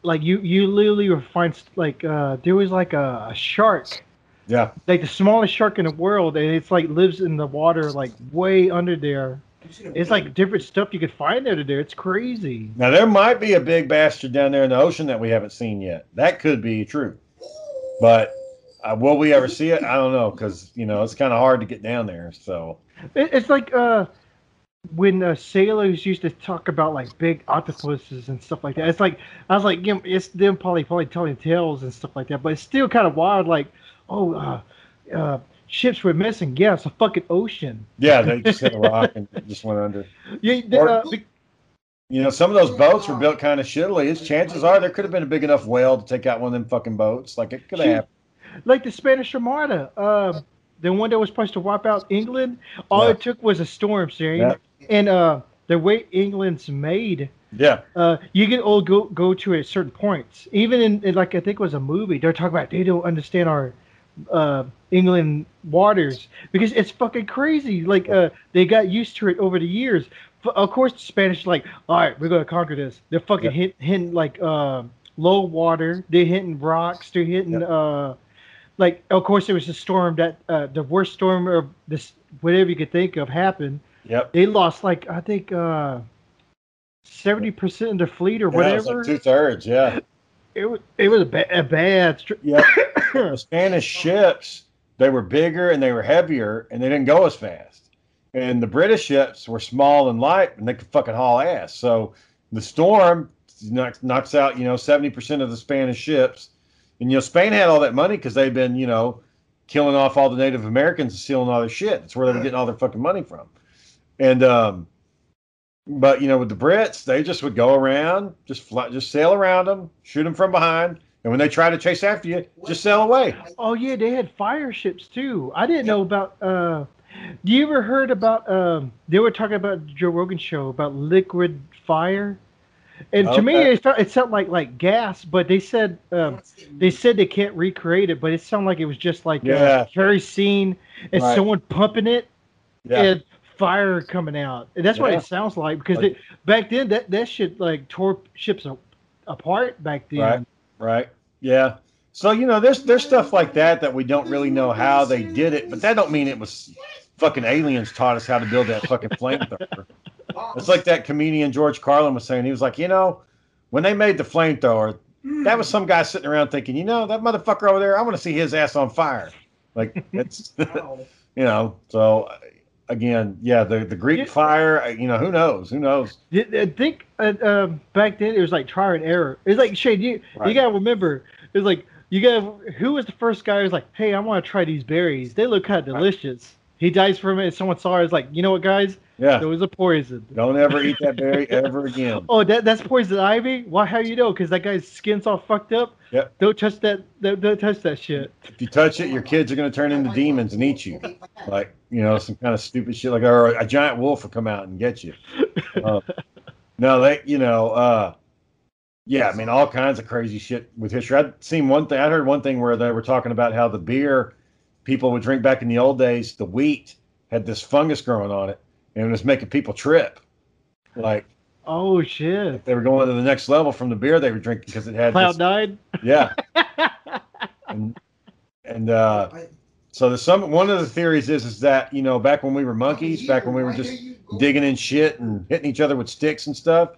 Speaker 5: like you you literally would find like uh there was like a, a shark,
Speaker 6: yeah,
Speaker 5: like the smallest shark in the world, and it's like lives in the water like way under there. It's like different stuff you could find under there. It's crazy.
Speaker 6: Now there might be a big bastard down there in the ocean that we haven't seen yet. That could be true, but uh, will we ever see it? I don't know because you know it's kind of hard to get down there. So
Speaker 5: It, it's like uh when uh, sailors used to talk about like big octopuses and stuff like that. It's like I was like, you know, it's them probably probably telling tales and stuff like that, but it's still kind of wild. Like, oh, uh, uh, ships were missing. Yeah, it's a fucking ocean.
Speaker 6: yeah, they just hit a rock and just went under.
Speaker 5: Yeah, they,
Speaker 6: Or-
Speaker 5: uh,
Speaker 6: You know, some of those boats were built kind of shittily. It's chances are there could have been a big enough whale to take out one of them fucking boats. Like it could have
Speaker 5: like the Spanish Armada, uh, the one that was supposed to wipe out England. All
Speaker 6: Yeah.
Speaker 5: it took was a storm.
Speaker 6: Yeah.
Speaker 5: And uh, the way England's made,
Speaker 6: Yeah,
Speaker 5: uh, you can all go go to at certain points. Even in, in like I think it was a movie, they're talking about they don't understand our uh, England waters because it's fucking crazy. Like uh, they got used to it over the years. Of course, the Spanish like, all right, we're gonna conquer this. They're fucking
Speaker 6: Yeah.
Speaker 5: hit, hitting like uh, low water. They're hitting rocks. They're hitting
Speaker 6: Yeah.
Speaker 5: uh, like of course there was a storm that uh, the worst storm of this whatever you could think of happened.
Speaker 6: Yep.
Speaker 5: They lost like I think uh, seventy percent of their fleet or
Speaker 6: Yeah,
Speaker 5: whatever.
Speaker 6: like two thirds. Yeah,
Speaker 5: it was it was a, ba- a bad. Str-
Speaker 6: yeah. Spanish ships, they were bigger and they were heavier and they didn't go as fast. And the British ships were small and light and they could fucking haul ass. So the storm knocks, knocks out, you know, 70% of the Spanish ships. And, you know, Spain had all that money because they've been, you know, killing off all the Native Americans and stealing all their shit. That's where they were getting all their fucking money from. And, um, but you know, with the Brits, they just would go around, just fly, just sail around them, shoot them from behind, and when they try to chase after you, just sail away.
Speaker 5: oh yeah, they had fire ships too. I didn't know about. uh Do you ever heard about? um They were talking about Joe Rogan show about liquid fire, and to me
Speaker 6: Okay.
Speaker 5: it felt it sounded like like gas, but they said um, they said they can't recreate it, but it sounded like it was just like
Speaker 6: Yeah.
Speaker 5: uh, kerosene and
Speaker 6: Right.
Speaker 5: someone pumping it
Speaker 6: Yeah,
Speaker 5: and fire coming out. And that's what it sounds like because
Speaker 6: Like-
Speaker 5: they, back then that that shit like tore ships apart back then.
Speaker 6: Right. right, yeah. So you know, there's there's stuff like that that we don't really know how they did it, but that don't mean it was fucking aliens taught us how to build that fucking flamethrower. It's like that comedian George Carlin was saying. He was like, you know, when they made the flamethrower, that was some guy sitting around thinking, you know, that motherfucker over there, I want to see his ass on fire. Like it's, you know. So uh, again, yeah, the the Greek
Speaker 5: Yeah.
Speaker 6: fire. uh, You know, who knows? Who knows?
Speaker 5: I think uh, um, back then it was like trial and error. It's like Shane, you you gotta remember. It's like you got who was the first guy who was like, "Hey, I want to try these berries. They look kind of
Speaker 6: Right.
Speaker 5: delicious." He dies from it. And someone saw it. It's like, you know what, guys?
Speaker 6: Yeah.
Speaker 5: It was a poison.
Speaker 6: Don't ever eat that berry ever again.
Speaker 5: Oh, that that's poison ivy. Why? How you know? Because that guy's skin's all fucked up.
Speaker 6: Yep.
Speaker 5: Don't touch that. Don't, don't touch that shit.
Speaker 6: If you touch it, your kids are going to turn into demons and eat you. Like, you know, some kind of stupid shit. Like, or a giant wolf will come out and get you. Uh, no, they, you know, uh, yeah, I mean, all kinds of crazy shit with history. I'd seen one thing, I heard one thing where they were talking about how the beer people would drink back in the old days, the wheat had this fungus growing on it and it was making people trip. Like,
Speaker 5: Oh shit.
Speaker 6: they were going to the next level from the beer they were drinking because it had
Speaker 5: Cloud
Speaker 6: this,
Speaker 5: nine.
Speaker 6: yeah. and and uh, so the some one of the theories is is that you know back when we were monkeys, back when we were just digging in shit and hitting each other with sticks and stuff,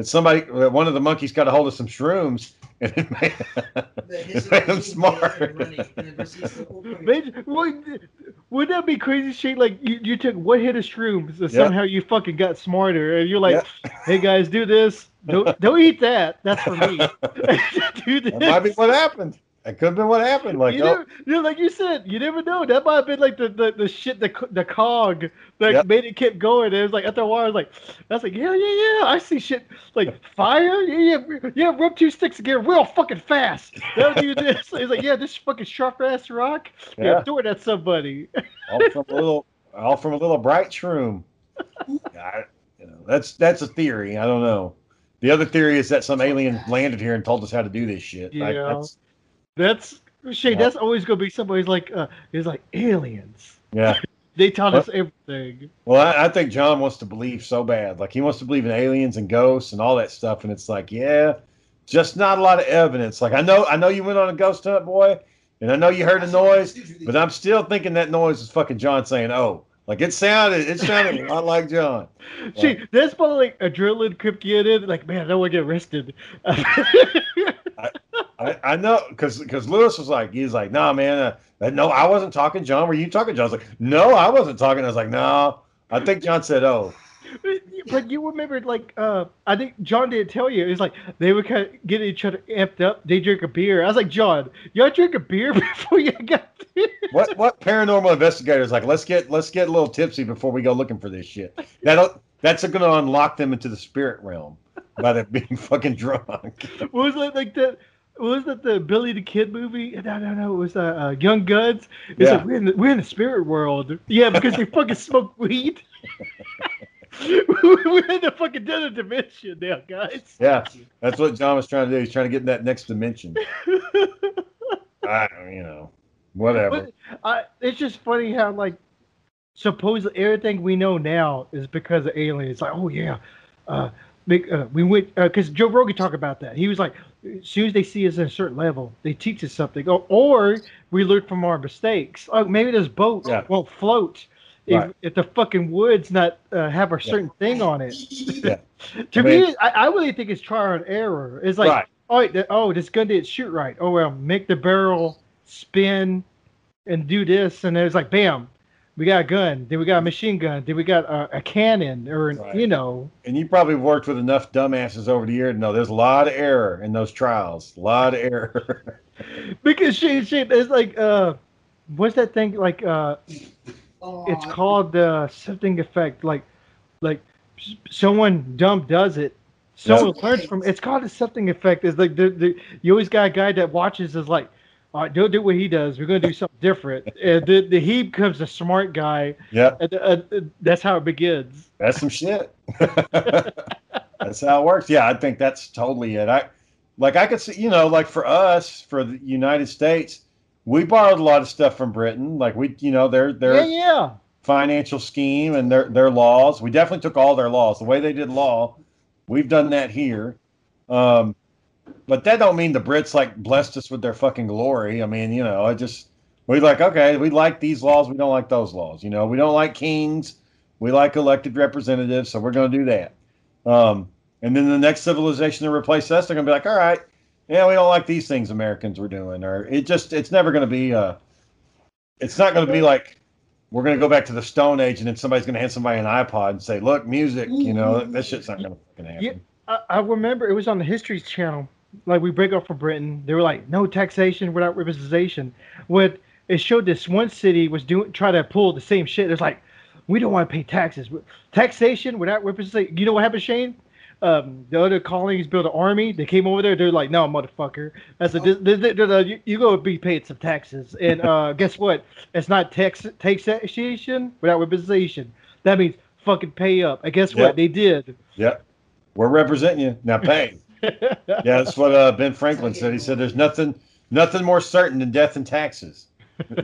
Speaker 6: that somebody one of the monkeys got a hold of some shrooms and it made, it made them smart.
Speaker 5: Imagine- Wouldn't wouldn't that be crazy shit? Like you, you took one hit of shrooms and
Speaker 6: Yeah.
Speaker 5: somehow you fucking got smarter and you're like,
Speaker 6: Yeah.
Speaker 5: hey guys, do this. Don't don't eat that. That's for me. do this.
Speaker 6: That might be what happened. That could have been what happened. Like,
Speaker 5: you
Speaker 6: oh,
Speaker 5: never, you know, like you said, you never know. That might have been like the the, the shit, the the cog that
Speaker 6: Yep.
Speaker 5: made it keep going. It was like after a while, I was like, I was like, yeah, yeah, yeah. I see shit like fire. Yeah, yeah, yeah. Rub two sticks together real fucking fast. That was do this. He's like, yeah, this fucking sharp ass rock. Yeah,
Speaker 6: Yeah.
Speaker 5: throw it at somebody.
Speaker 6: all from a little, all from a little bright shroom. I, you know, that's that's a theory. I don't know. The other theory is that some alien landed here and told us how to do this shit.
Speaker 5: Yeah.
Speaker 6: that's-
Speaker 5: That's Shay.
Speaker 6: Yeah.
Speaker 5: That's always gonna be somebody's like, uh, it's like aliens.
Speaker 6: yeah.
Speaker 5: They taught us everything.
Speaker 6: Well, I, I think John wants to believe so bad. Like he wants to believe in aliens and ghosts and all that stuff. And it's like, yeah, just not a lot of evidence. Like I know, I know you went on a ghost hunt, boy, and I know you heard a noise, but I'm still thinking that noise is fucking John saying, "Oh." Like it sounded, it sounded a lot like John.
Speaker 5: See, that's probably like adrenaline kept getting like, man, I don't want to get arrested.
Speaker 6: I, I know because because Lewis was like he's like nah man uh, no I wasn't talking John were you talking John I was like no I wasn't talking I was like no I think John said oh
Speaker 5: but you remember, like, uh, I think John didn't tell you. It's like they would kind of get each other amped up. They drink a beer. I was like, John, y'all drink a beer before you got there?
Speaker 6: what what paranormal investigators like let's get let's get a little tipsy before we go looking for this shit that'll that's going to unlock them into the spirit realm by them being fucking drunk
Speaker 5: What was it like that? Was that the Billy the Kid movie? No, no, no. It was uh, uh, Young Guns. It's
Speaker 6: Yeah.
Speaker 5: like we're in the we're in the spirit world. Yeah, because they fucking smoke weed. we're in the fucking other dimension now, guys.
Speaker 6: yeah that's what John was trying to do he's trying to get in that next dimension I you know whatever
Speaker 5: But I, it's just funny how like supposedly everything we know now is because of aliens. Like, oh yeah, uh, make, uh, we went because Joe Rogan talked about that. He was like, as soon as they see us at a certain level, they teach us something, or, or we learn from our mistakes. Oh, maybe this boat
Speaker 6: Yeah.
Speaker 5: won't float. If,
Speaker 6: Right.
Speaker 5: if the fucking woods not uh, have a certain thing on it,
Speaker 6: Yeah.
Speaker 5: to
Speaker 6: I mean-
Speaker 5: me, I, I really think it's trial and error. It's like,
Speaker 6: Right.
Speaker 5: oh, the- oh, this gun didn't shoot right. Oh well, make the barrel spin and do this, and it's like, bam, we got a gun. Then we got a machine gun. Then we got a, a cannon, or an,
Speaker 6: Right.
Speaker 5: you know,
Speaker 6: and you probably worked with enough dumbasses over the year to know there's a lot of error in those trials. A lot of error.
Speaker 5: because shit, shit, it's like, uh, what's that thing like? Uh, it's called the something effect. Like, like someone dumb does it. Someone learns from it's called the something effect. Is like the, the you always got a guy that watches is like, all right, don't do what he does. We're gonna do something different. and the, the he becomes a smart guy, Yeah. uh, uh, that's how it begins.
Speaker 6: that's some shit. that's how it works. Yeah, I think that's totally it. I like I could see, you know, like for us, for the United States, we borrowed a lot of stuff from Britain. Like we, you know, their their
Speaker 5: Yeah, yeah.
Speaker 6: financial scheme and their their laws. We definitely took all their laws. The way they did law, we've done that here. Um, but that don't mean the Brits like blessed us with their fucking glory. I mean, you know, I just we like okay, we like these laws, we don't like those laws. You know, we don't like kings, we like elected representatives, so we're going to do that. Um, and then the next civilization to replace us, they're going to be like, all right, yeah, we don't like these things Americans were doing, or it just it's never going to be. Uh, it's not going to be like we're going to go back to the Stone Age, and then somebody's going to hand somebody an iPod and say, "Look, music," you know, that shit's not going to fucking happen.
Speaker 5: Yeah. I, I remember it was on the History Channel. Like we break up from Britain, they were like, "No taxation without representation." What it showed this one city was doing, try to pull the same shit. It's like, we don't want to pay taxes. Taxation without representation. You know what happened, Shane? Um, the other colonies built an army. They came over there. They're like, no, motherfucker. I said, this, this, this, this, you, you go be paid some taxes. And uh, guess what? It's not tax taxation without representation. That means fucking pay up. And guess
Speaker 6: Yep.
Speaker 5: what? They did.
Speaker 6: Yep. We're representing you. Now pay. yeah, that's what uh, Ben Franklin said. He said there's nothing nothing more certain than death and taxes.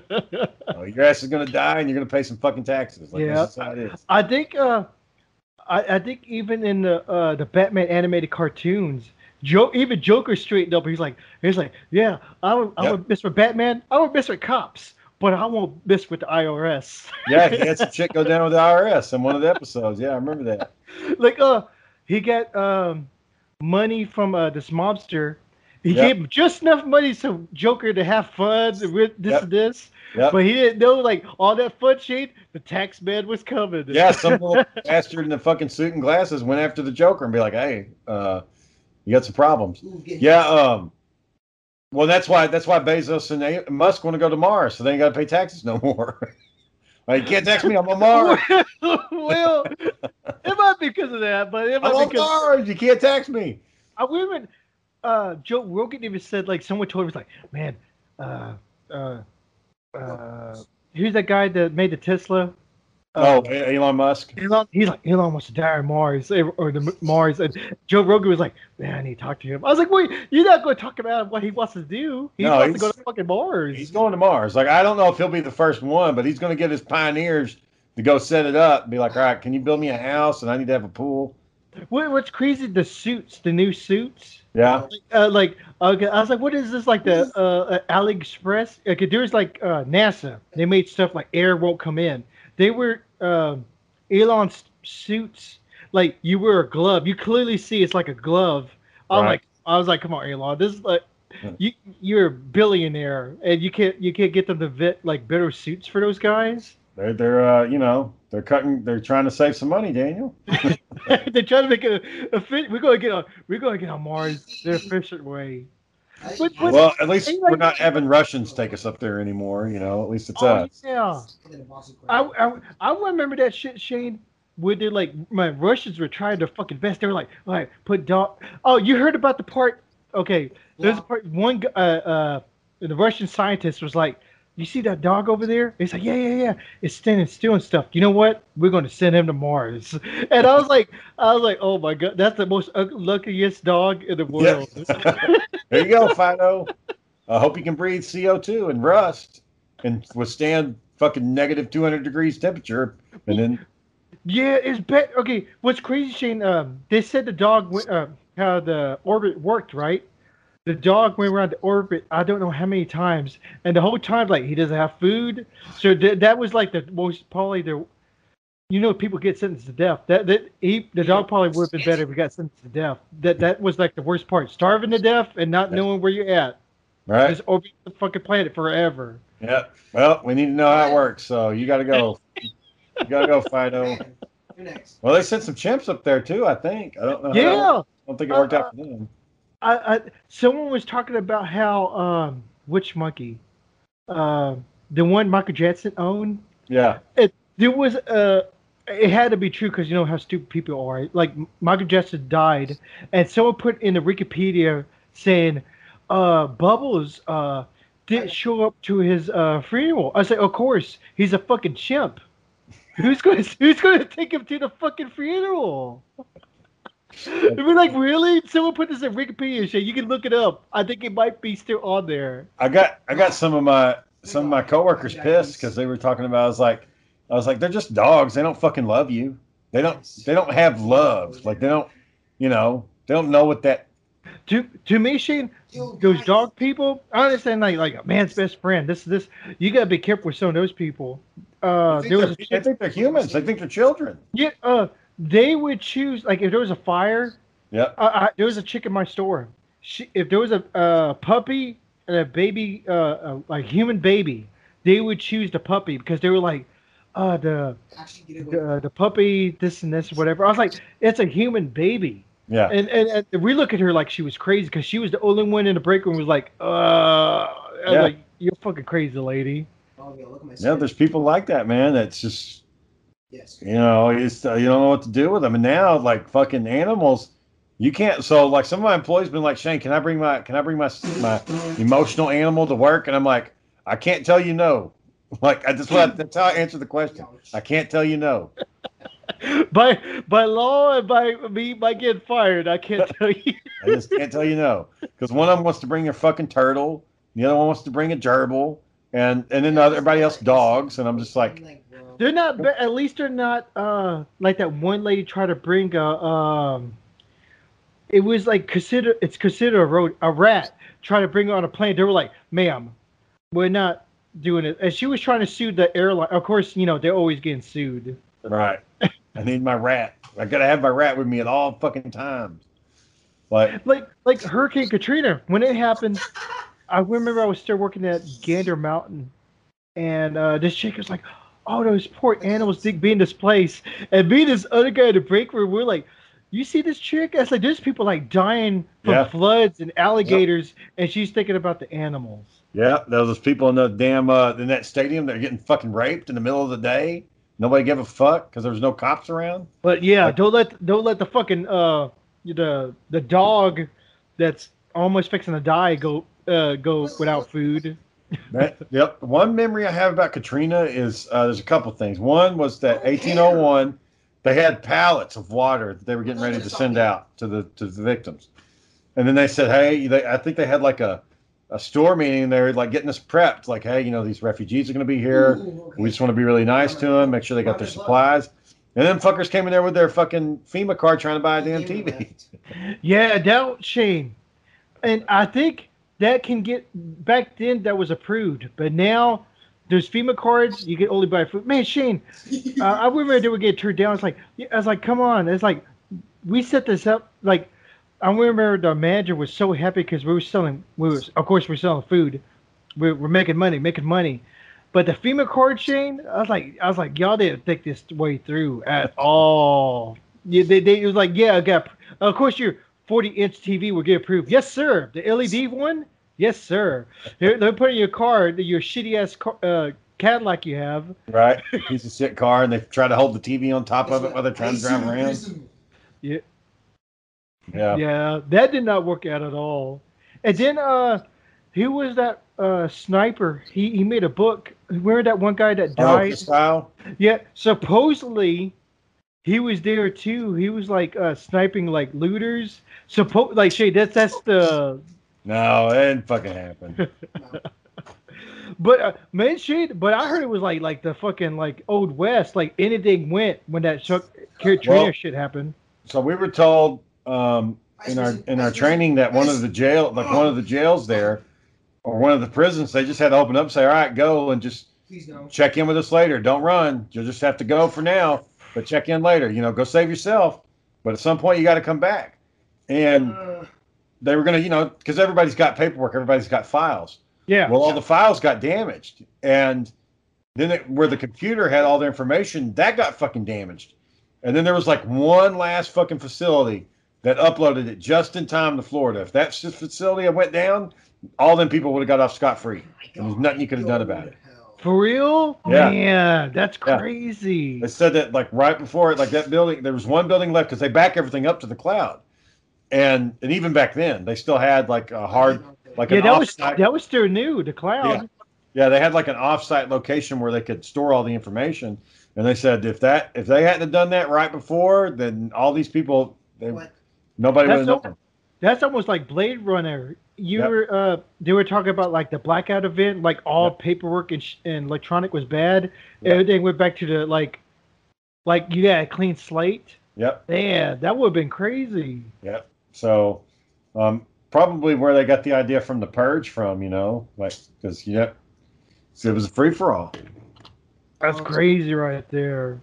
Speaker 6: Oh, your ass is gonna die and you're gonna pay some fucking taxes. Like
Speaker 5: Yeah.
Speaker 6: that's how it is.
Speaker 5: I think uh, I, I think even in the uh, the Batman animated cartoons, Joe even Joker straightened up. He's like he's like, yeah, I would I
Speaker 6: Yep.
Speaker 5: would miss with Batman. I would miss with cops, but I won't miss with the IRS.
Speaker 6: Yeah, he had some chick go down with the IRS in one of the episodes. Yeah, I remember that.
Speaker 5: like uh, he got um money from uh this mobster. He
Speaker 6: Yep.
Speaker 5: gave him just enough money so Joker to have fun with this
Speaker 6: Yep.
Speaker 5: and this.
Speaker 6: Yep.
Speaker 5: But he didn't know like all that fun shit. The tax man was coming.
Speaker 6: Yeah, some little bastard in the fucking suit and glasses went after the Joker and be like, "Hey, uh, you got some problems." Yeah. Um. Well, that's why that's why Bezos and A- Musk want to go to Mars, so they ain't got to pay taxes no more. like, you can't tax me. I'm on Mars.
Speaker 5: well, it might be because of that, but it
Speaker 6: I'm
Speaker 5: might
Speaker 6: on
Speaker 5: be because
Speaker 6: Mars. You can't tax me.
Speaker 5: I women. Uh, Joe Rogan even said like someone told him was like, man, uh, uh, uh, who's that guy that made the Tesla?
Speaker 6: oh,
Speaker 5: Uh,
Speaker 6: Elon Musk.
Speaker 5: Elon, he's like Elon wants to die on Mars eh, or the Mars, and Joe Rogan was like, "Man, I need to talk to him." I was like, "Wait, you're not going to talk about what he wants to do? He
Speaker 6: No,
Speaker 5: wants to go to fucking Mars."
Speaker 6: He's going to Mars. Like, I don't know if he'll be the first one, but he's going to get his pioneers to go set it up and be like, "All right, can you build me a house? And I need to have a pool."
Speaker 5: What, what's crazy? The suits, the new suits.
Speaker 6: Yeah.
Speaker 5: uh, like okay, I was like, what is this like the uh, uh, AliExpress? Okay, there's like uh, NASA. They made stuff like air won't come in. They were um, Elon's suits. Like you wear a glove, you clearly see it's like a glove. I'm
Speaker 6: Right.
Speaker 5: like, I was like, come on, Elon, this is like. You you're a billionaire and you can't you can't get them to vet like better suits for those guys.
Speaker 6: They're they're uh, you know they're cutting they're trying to save some money, Daniel.
Speaker 5: They're trying to make a, a fit. We're gonna get on we're gonna get on Mars the efficient way. But, but
Speaker 6: Well, at least
Speaker 5: Hey,
Speaker 6: we're
Speaker 5: like-
Speaker 6: not having Russians take us up there anymore. You know, at least it's
Speaker 5: oh,
Speaker 6: us.
Speaker 5: yeah. I, I, I remember that shit, Shane. Where they like my Russians were trying to fucking best. They were like, like put dog. Oh, you heard about the part? Okay, there's a part. One uh uh the Russian scientist was like, you see that dog over there? He's like, yeah yeah yeah. It's standing still and stuff. You know what? We're going to send him to Mars. And I was like, I was like, oh my god, that's the most luckiest dog in the
Speaker 6: Yeah.
Speaker 5: world.
Speaker 6: there you go, Fido. I hope you can breathe CO2 and rust and withstand fucking negative 200 degrees temperature. And then,
Speaker 5: Yeah, it's bet. Okay, what's crazy, Shane? Um, they said the dog went. Uh, how the orbit worked, right? The dog went around the orbit. I don't know how many times, and the whole time, like he doesn't have food. So th- that was like the most probably the. You know, people get sentenced to death. That that he the dog probably would have been better if he got sentenced to death. That that was like the worst part: starving to death and not knowing where you're at.
Speaker 6: right?
Speaker 5: Just orbiting the fucking planet forever.
Speaker 6: Yeah. Well, we need to know how it works. So you got to go. You got to go, Fido. Next. Well, they sent some chimps up there too, I think. I don't know. how-
Speaker 5: Yeah.
Speaker 6: I don't think it worked out for uh, them.
Speaker 5: I, I someone was talking about how um which monkey, uh, the one Michael Jackson owned.
Speaker 6: Yeah.
Speaker 5: It there was uh it had to be true because you know how stupid people are. Like Michael Jackson died, and someone put in the Wikipedia saying, uh, Bubbles uh didn't show up to his uh funeral. I said, of course, he's a fucking chimp. Who's gonna Who's gonna take him to the fucking funeral? We're like, really? Someone put this in Wikipedia. Shit, you can look it up. I think it might be still on there.
Speaker 6: I got I got some of my some of my coworkers pissed because they were talking about. I was like, I was like, they're just dogs. They don't fucking love you. They don't. They don't have love. Like they don't. You know. They don't know what that.
Speaker 5: To to me, Shane, those dog people. I understand like like a man's best friend. This this you gotta be careful with some of those people. Uh,
Speaker 6: I
Speaker 5: there was a
Speaker 6: think, they're, I think they're humans. I think they're children.
Speaker 5: yeah. Uh, they would choose like if there was a fire.
Speaker 6: Yeah.
Speaker 5: I, I, there was a chick in my store. She, if there was a uh, puppy and a baby, uh, uh, like human baby, they would choose the puppy because they were like, uh, the the, the puppy, this and this, whatever. I was like, it's a human baby.
Speaker 6: Yeah.
Speaker 5: And, and and we look at her like she was crazy because she was the only one in the break room was like, uh, I was
Speaker 6: Yeah.
Speaker 5: like, you're fucking crazy, lady.
Speaker 6: Yeah. There's people like that, man. That's just.
Speaker 8: Yes.
Speaker 6: You know, you just, uh, you don't know what to do with them. And now, like fucking animals, you can't. So, like, some of my employees been like, Shane, can I bring my can I bring my my emotional animal to work? And I'm like, I can't tell you no. Like, I just want that's how I answer the question. I can't tell you no.
Speaker 5: by by law and by me by getting fired, I can't tell you.
Speaker 6: I just can't tell you no because one of them wants to bring a fucking turtle, the other one wants to bring a gerbil, and and then everybody else dogs, and I'm just like,
Speaker 5: They're not. At least they're not. Uh, like that one lady tried to bring a. Um, it was like consider. It's considered a road a rat. Try to bring it on a plane. They were like, "Ma'am, we're not doing it." And she was trying to sue the airline. Of course, you know they're always getting sued.
Speaker 6: right, I need my rat. I gotta have my rat with me at all fucking times. Like,
Speaker 5: Like like Hurricane Katrina when it happened. I remember I was still working at Gander Mountain, and uh, this chick was like, "Oh, those poor animals dig being displaced," and being this other guy in the break room, we're like, "You see this chick?" I was like, "There's people like dying from
Speaker 6: Yeah.
Speaker 5: floods and alligators," and she's thinking about the animals.
Speaker 6: yeah, there was those people in the damn uh, in that stadium that are getting fucking raped in the middle of the day. Nobody gave a fuck because there was no cops around.
Speaker 5: But yeah,
Speaker 6: Like-
Speaker 5: don't let don't let the fucking uh the the dog that's almost fixing to die go uh go without food.
Speaker 6: That, yep. One memory I have about Katrina is uh, there's a couple things. One was that 1801, they had pallets of water that they were getting ready to send out to the to the victims, and then they said, "Hey, they, I think they had like a a store meeting. They're like getting us prepped. Like, hey, you know, these refugees are going to be here. We just want to be really nice to them, make sure they got their supplies." And then fuckers came in there with their fucking FEMA card trying to buy a damn TV.
Speaker 5: Yeah, that Shane, and I think that can get back then that was approved, but now there's FEMA cards you can only buy food. Man, Shane, uh, I remember they would get turned down. It's like I was like, come on, it's like we set this up. Like I remember the manager was so happy because we were selling. We was of course we're selling food. We're, we're making money, making money. But the FEMA card, Shane, I was like, I was like, y'all didn't think this way through at all. Yeah, they, they it was like, yeah, I got. Of course, your 40 inch TV will get approved. Yes, sir. The LED one, yes, sir. They're, they're putting your car, your shitty ass car, uh, Cadillac you have.
Speaker 6: right? Piece of shit car, and they try to hold the TV on top of it while they're trying to drive around.
Speaker 5: Yeah,
Speaker 6: Yeah.
Speaker 5: yeah, that did not work out at all. And then, uh, who was that uh sniper? He he made a book. Remember that one guy that
Speaker 6: Oh,
Speaker 5: died?
Speaker 6: style.
Speaker 5: Yeah, supposedly he was there too. He was like uh sniping like looters. Suppo like Shay, that's that's the
Speaker 6: No, it didn't fucking happen.
Speaker 5: but uh, man shit, but I heard it was like like the fucking like old west, like anything went when that Chuck Katrina
Speaker 6: Well-
Speaker 5: shit happened.
Speaker 6: so we were told um, in our in our training that one of the jail like one of the jails there or one of the prisons they just had to open up and say all right go and just
Speaker 8: Please no.
Speaker 6: check in with us later don't run you'll just have to go for now but check in later you know go save yourself but at some point you got to come back and
Speaker 8: Uh,
Speaker 6: they were gonna you know because everybody's got paperwork everybody's got files
Speaker 5: Yeah.
Speaker 6: Well, all the files got damaged, and then it, where the computer had all the information, that got fucking damaged. And then there was like one last fucking facility that uploaded it just in time to Florida. If that facility had went down, all them people would have got off scot free. And there's nothing you could have done about it.
Speaker 5: For real?
Speaker 6: Yeah.
Speaker 5: Man, that's
Speaker 6: Yeah.
Speaker 5: crazy.
Speaker 6: They said that like right before it, like that building, there was one building left because they back everything up to the cloud. And and even back then, they still had like a hard, like
Speaker 5: Yeah,
Speaker 6: an
Speaker 5: that was that was still new. The cloud.
Speaker 6: Yeah. Yeah, they had like an offsite location where they could store all the information, and they said if that if they hadn't have done that right before, then all these people, they,
Speaker 8: What?
Speaker 6: nobody would
Speaker 5: That's
Speaker 6: have known.
Speaker 5: That's almost like Blade Runner. You
Speaker 6: Yep.
Speaker 5: were uh they were talking about like the blackout event, like all paperwork and, sh- and electronic was bad.
Speaker 6: Yep.
Speaker 5: Everything went back to the like like you had a clean slate.
Speaker 6: Yep,
Speaker 5: Man, that would have been crazy.
Speaker 6: yep. So, um, probably where they got the idea from the purge from, you know, like because yep, so it was a free for all.
Speaker 5: That's crazy right there.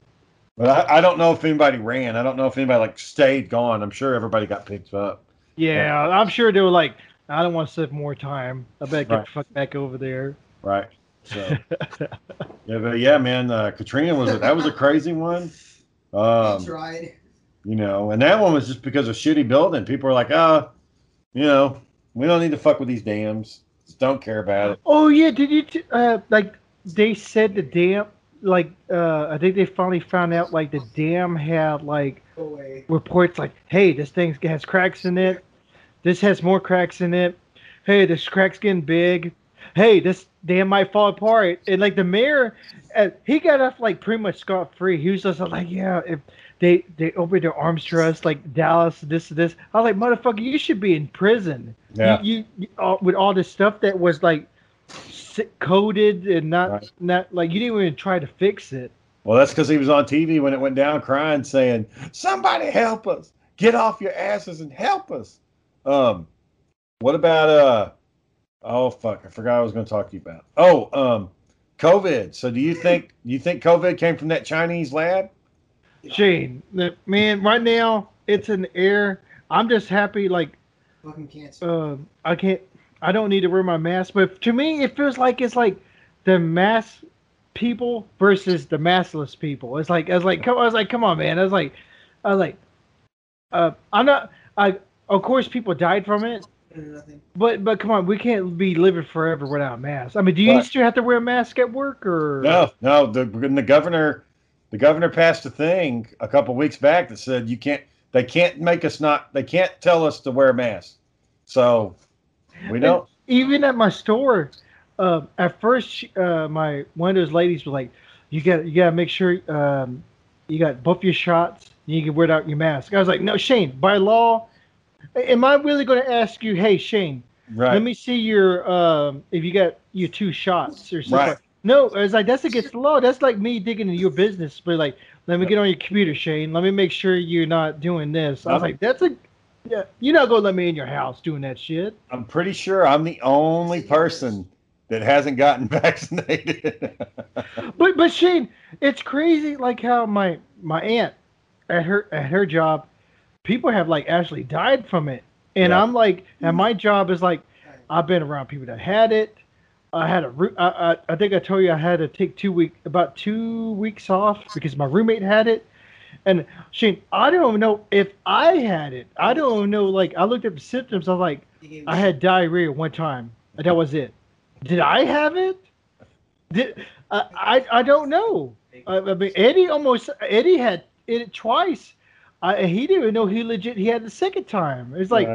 Speaker 6: But I, I don't know if anybody ran. I don't know if anybody like stayed gone. I'm sure everybody got picked up.
Speaker 5: Yeah, I'm sure they were like, I don't want to spend more time. I better get
Speaker 6: Right.
Speaker 5: the fuck back over there.
Speaker 6: Right. So yeah, but yeah, man, uh, Katrina was a, that was a crazy one. Um,
Speaker 8: tried.
Speaker 6: you know, and that one was just because of shitty building. People were like, oh, you know, we don't need to fuck with these dams. Just don't care about it.
Speaker 5: Oh yeah, did you t- uh like they said the dam like uh, I think they finally found out like the dam had like reports like, hey, this thing has cracks in it. This has more cracks in it. Hey, this crack's getting big. Hey, this dam might fall apart. And like the mayor, uh, he got off like pretty much scot free. He was just like, yeah, if they they opened their arms to us like Dallas, this this. I was like, motherfucker, you should be in prison.
Speaker 6: Yeah.
Speaker 5: You, you, you all, with all this stuff that was like coded and not
Speaker 6: Right.
Speaker 5: not like you didn't even try to fix it.
Speaker 6: Well, that's because he was on TV when it went down, crying, saying, "Somebody help us! Get off your asses and help us!" Um, what about uh? Oh fuck! I forgot I was going to talk to you about. Oh, um, COVID. So, do you think you think COVID came from that Chinese lab?
Speaker 5: Shane, the- man, right now it's in the air. I'm just happy, like
Speaker 8: Fucking cancer.
Speaker 5: uh, I can't, I don't need to wear my mask. But to me, it feels like it's like the mask people versus the maskless people. It's like I was like, come, I was like, come on, man. I was like, I was like, uh, I'm not. I of course people died from it, but but come on, we can't be living forever without masks. I mean, do you
Speaker 6: Right.
Speaker 5: still have to wear a mask at work or
Speaker 6: No, no. The the governor, the governor passed a thing a couple weeks back that said you can't. They can't make us not. They can't tell us to wear a mask. So we don't.
Speaker 5: even at my store, uh, at first, uh, my one of those ladies was like, "You got, you got to make sure um, you got both your shots. You can wear out your mask." I was like, "No, Shane. By law, am I really going to ask you? Hey, Shane,
Speaker 6: Right.
Speaker 5: let me see your um, if you got your two shots or something."
Speaker 6: Right.
Speaker 5: No, I was like, "That's against the law. That's like me digging into your business." But like, let me get on your computer, Shane. Let me make sure you're not doing this. I was like, "That's a." Yeah, you're not gonna let me in your house doing that shit.
Speaker 6: I'm pretty sure I'm the only person that hasn't gotten vaccinated.
Speaker 5: But but Shane, it's crazy like how my my aunt at her at her job, people have like actually died from it, and
Speaker 6: Yeah.
Speaker 5: I'm like, and my mm-hmm. job is like, I've been around people that had it. I had a I, I, I think I told you I had to take two week about two weeks off because my roommate had it. And Shane, I don't know if I had it. I don't know. Like I looked at the symptoms. I was like, I had diarrhea one time. That was it. Did I have it? Did I? I, I don't know. I, I mean, Eddie almost Eddie had it twice. I, he didn't even know he legit he had the second time. It's like,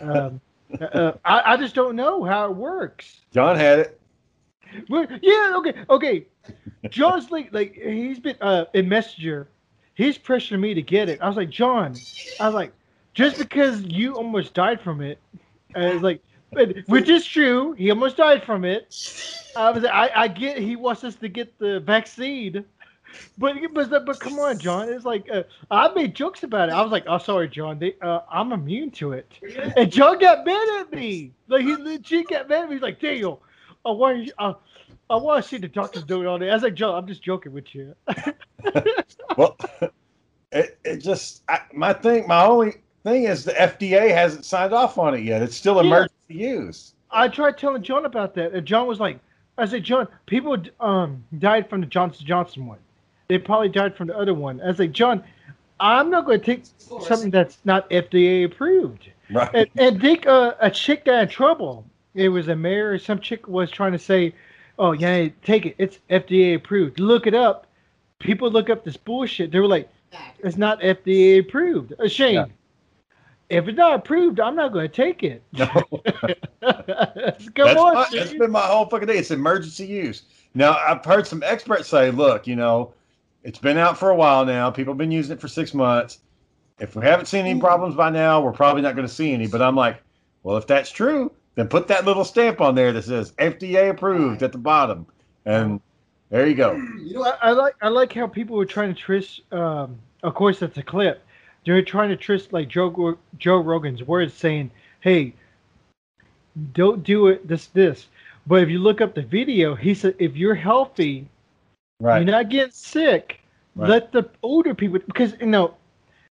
Speaker 5: um, uh, I, I just don't know how it works.
Speaker 6: John had it.
Speaker 5: Yeah, okay, okay. John's like, like he's been uh, in Messenger. He's pressuring me to get it. I was like, John, I was like, just because you almost died from it, and it's like, but- which is true. He almost died from it. I was, I, I get he wants us to get the vaccine, but but but come on, John. It's like uh, I made jokes about it. I was like, oh, sorry, John. They, uh, I'm immune to it. And John got mad at me. Like he legit got mad at me. He's like, Daniel, I want you. Uh, I want to see the doctors doing all that. I was like, John, I'm just joking with you.
Speaker 6: Well, it, it just I, my thing. My only thing is the FDA hasn't signed off on it yet. It's still
Speaker 5: Yeah.
Speaker 6: emergency use.
Speaker 5: I tried telling John about that, and John was like, I said, John, people um died from the Johnson Johnson one. They probably died from the other one. I was like, John, I'm not going to take something that's not FDA approved.
Speaker 6: Right.
Speaker 5: And, and think uh, a chick got in trouble. It was a mayor or some chick was trying to say, "Oh yeah, take it. It's FDA approved." Look it up. People look up this bullshit. They were like, "It's not FDA approved." Uh, Shane,
Speaker 6: Yeah.
Speaker 5: if it's not approved, I'm not going to take it.
Speaker 6: No.
Speaker 5: Come
Speaker 6: that's,
Speaker 5: on,
Speaker 6: my, that's been my whole fucking day. It's emergency use. Now I've heard some experts say, look, you know, it's been out for a while now. People have been using it for six months. If we haven't seen any problems by now, we're probably not going to see any. But I'm like, well, if that's true, then put that little stamp on there that says FDA approved at the bottom, and there you go.
Speaker 8: You know
Speaker 5: I. I like I like how people were trying to twist. Um, of course, that's a clip. They were trying to twist like Joe Joe Rogan's words, saying, "Hey, don't do it. This this." But if you look up the video, he said, "If you're healthy,
Speaker 6: Right.
Speaker 5: you're not getting sick.
Speaker 6: Right.
Speaker 5: Let the older people because you know."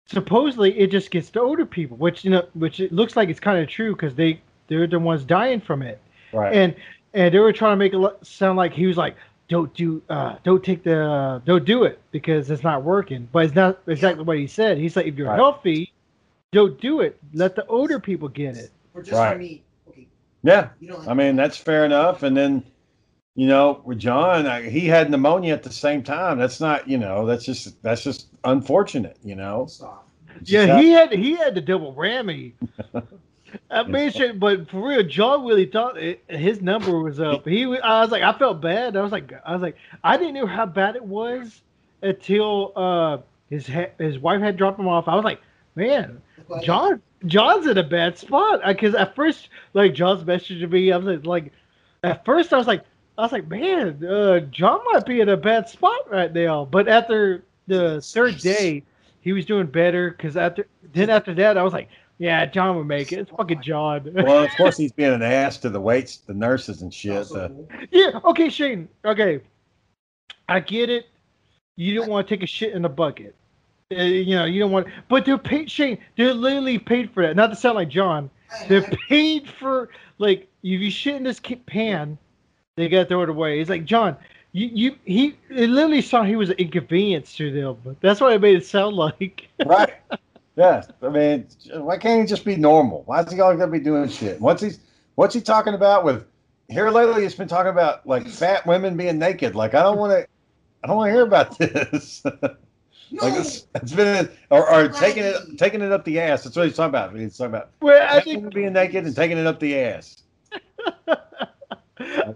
Speaker 5: Supposedly, it just gets to older people, which you know, which it looks like it's kind of true because they they're the ones dying from it
Speaker 6: right.
Speaker 5: and and they were trying to make it lo- sound like he was like don't do uh don't take the uh, don't do it because it's not working but it's not exactly what he said he's like if you're
Speaker 6: Right.
Speaker 5: healthy don't do it let the older people get it
Speaker 8: For just
Speaker 6: Right.
Speaker 8: for me. Okay.
Speaker 6: yeah.
Speaker 8: You don't.
Speaker 6: I mean, that's fair enough. And then, you know, with John, I, he had pneumonia at the same time. That's not, you know, that's just that's just unfortunate, you know. It's
Speaker 5: Yeah,
Speaker 6: how-
Speaker 5: he had he had the double whammy. I mean, shit, but for real, John really thought it, his number was up. He, I was like, I felt bad. I was like, I was like, I didn't know how bad it was until uh his ha- his wife had dropped him off. I was like, man, John John's in a bad spot. Because at first, like John's messaging me, I was like, like, at first I was like, I was like, man, uh, John might be in a bad spot right now. But after the third day, he was doing better. Because after then after that, I was like, yeah, John would make it. It's fucking John.
Speaker 6: well, of course, he's being an ass to the waits, the nurses and shit. Uh,
Speaker 5: yeah. Okay, Shane. Okay, I get it. You don't want to take a shit in a bucket. Uh, you know, you don't want. But they're paid, Shane. They're literally paid for that. Not to sound like John. They're paid for like if you shit in this pan, they gotta throw it away. He's like John. You, you he it literally saw he was an inconvenience to them. But that's what it made it sound like.
Speaker 6: right? Yeah. I mean, why can't he just be normal? Why is he always gonna be doing shit? What's he What's he talking about with? Here lately, he's been talking about like fat women being naked. Like I don't want to. I don't want to hear about this. like it's, it's been or, or taking it taking it up the ass. That's what he's talking about. He's talking about
Speaker 5: Well, I think
Speaker 6: being naked and taking it up the ass.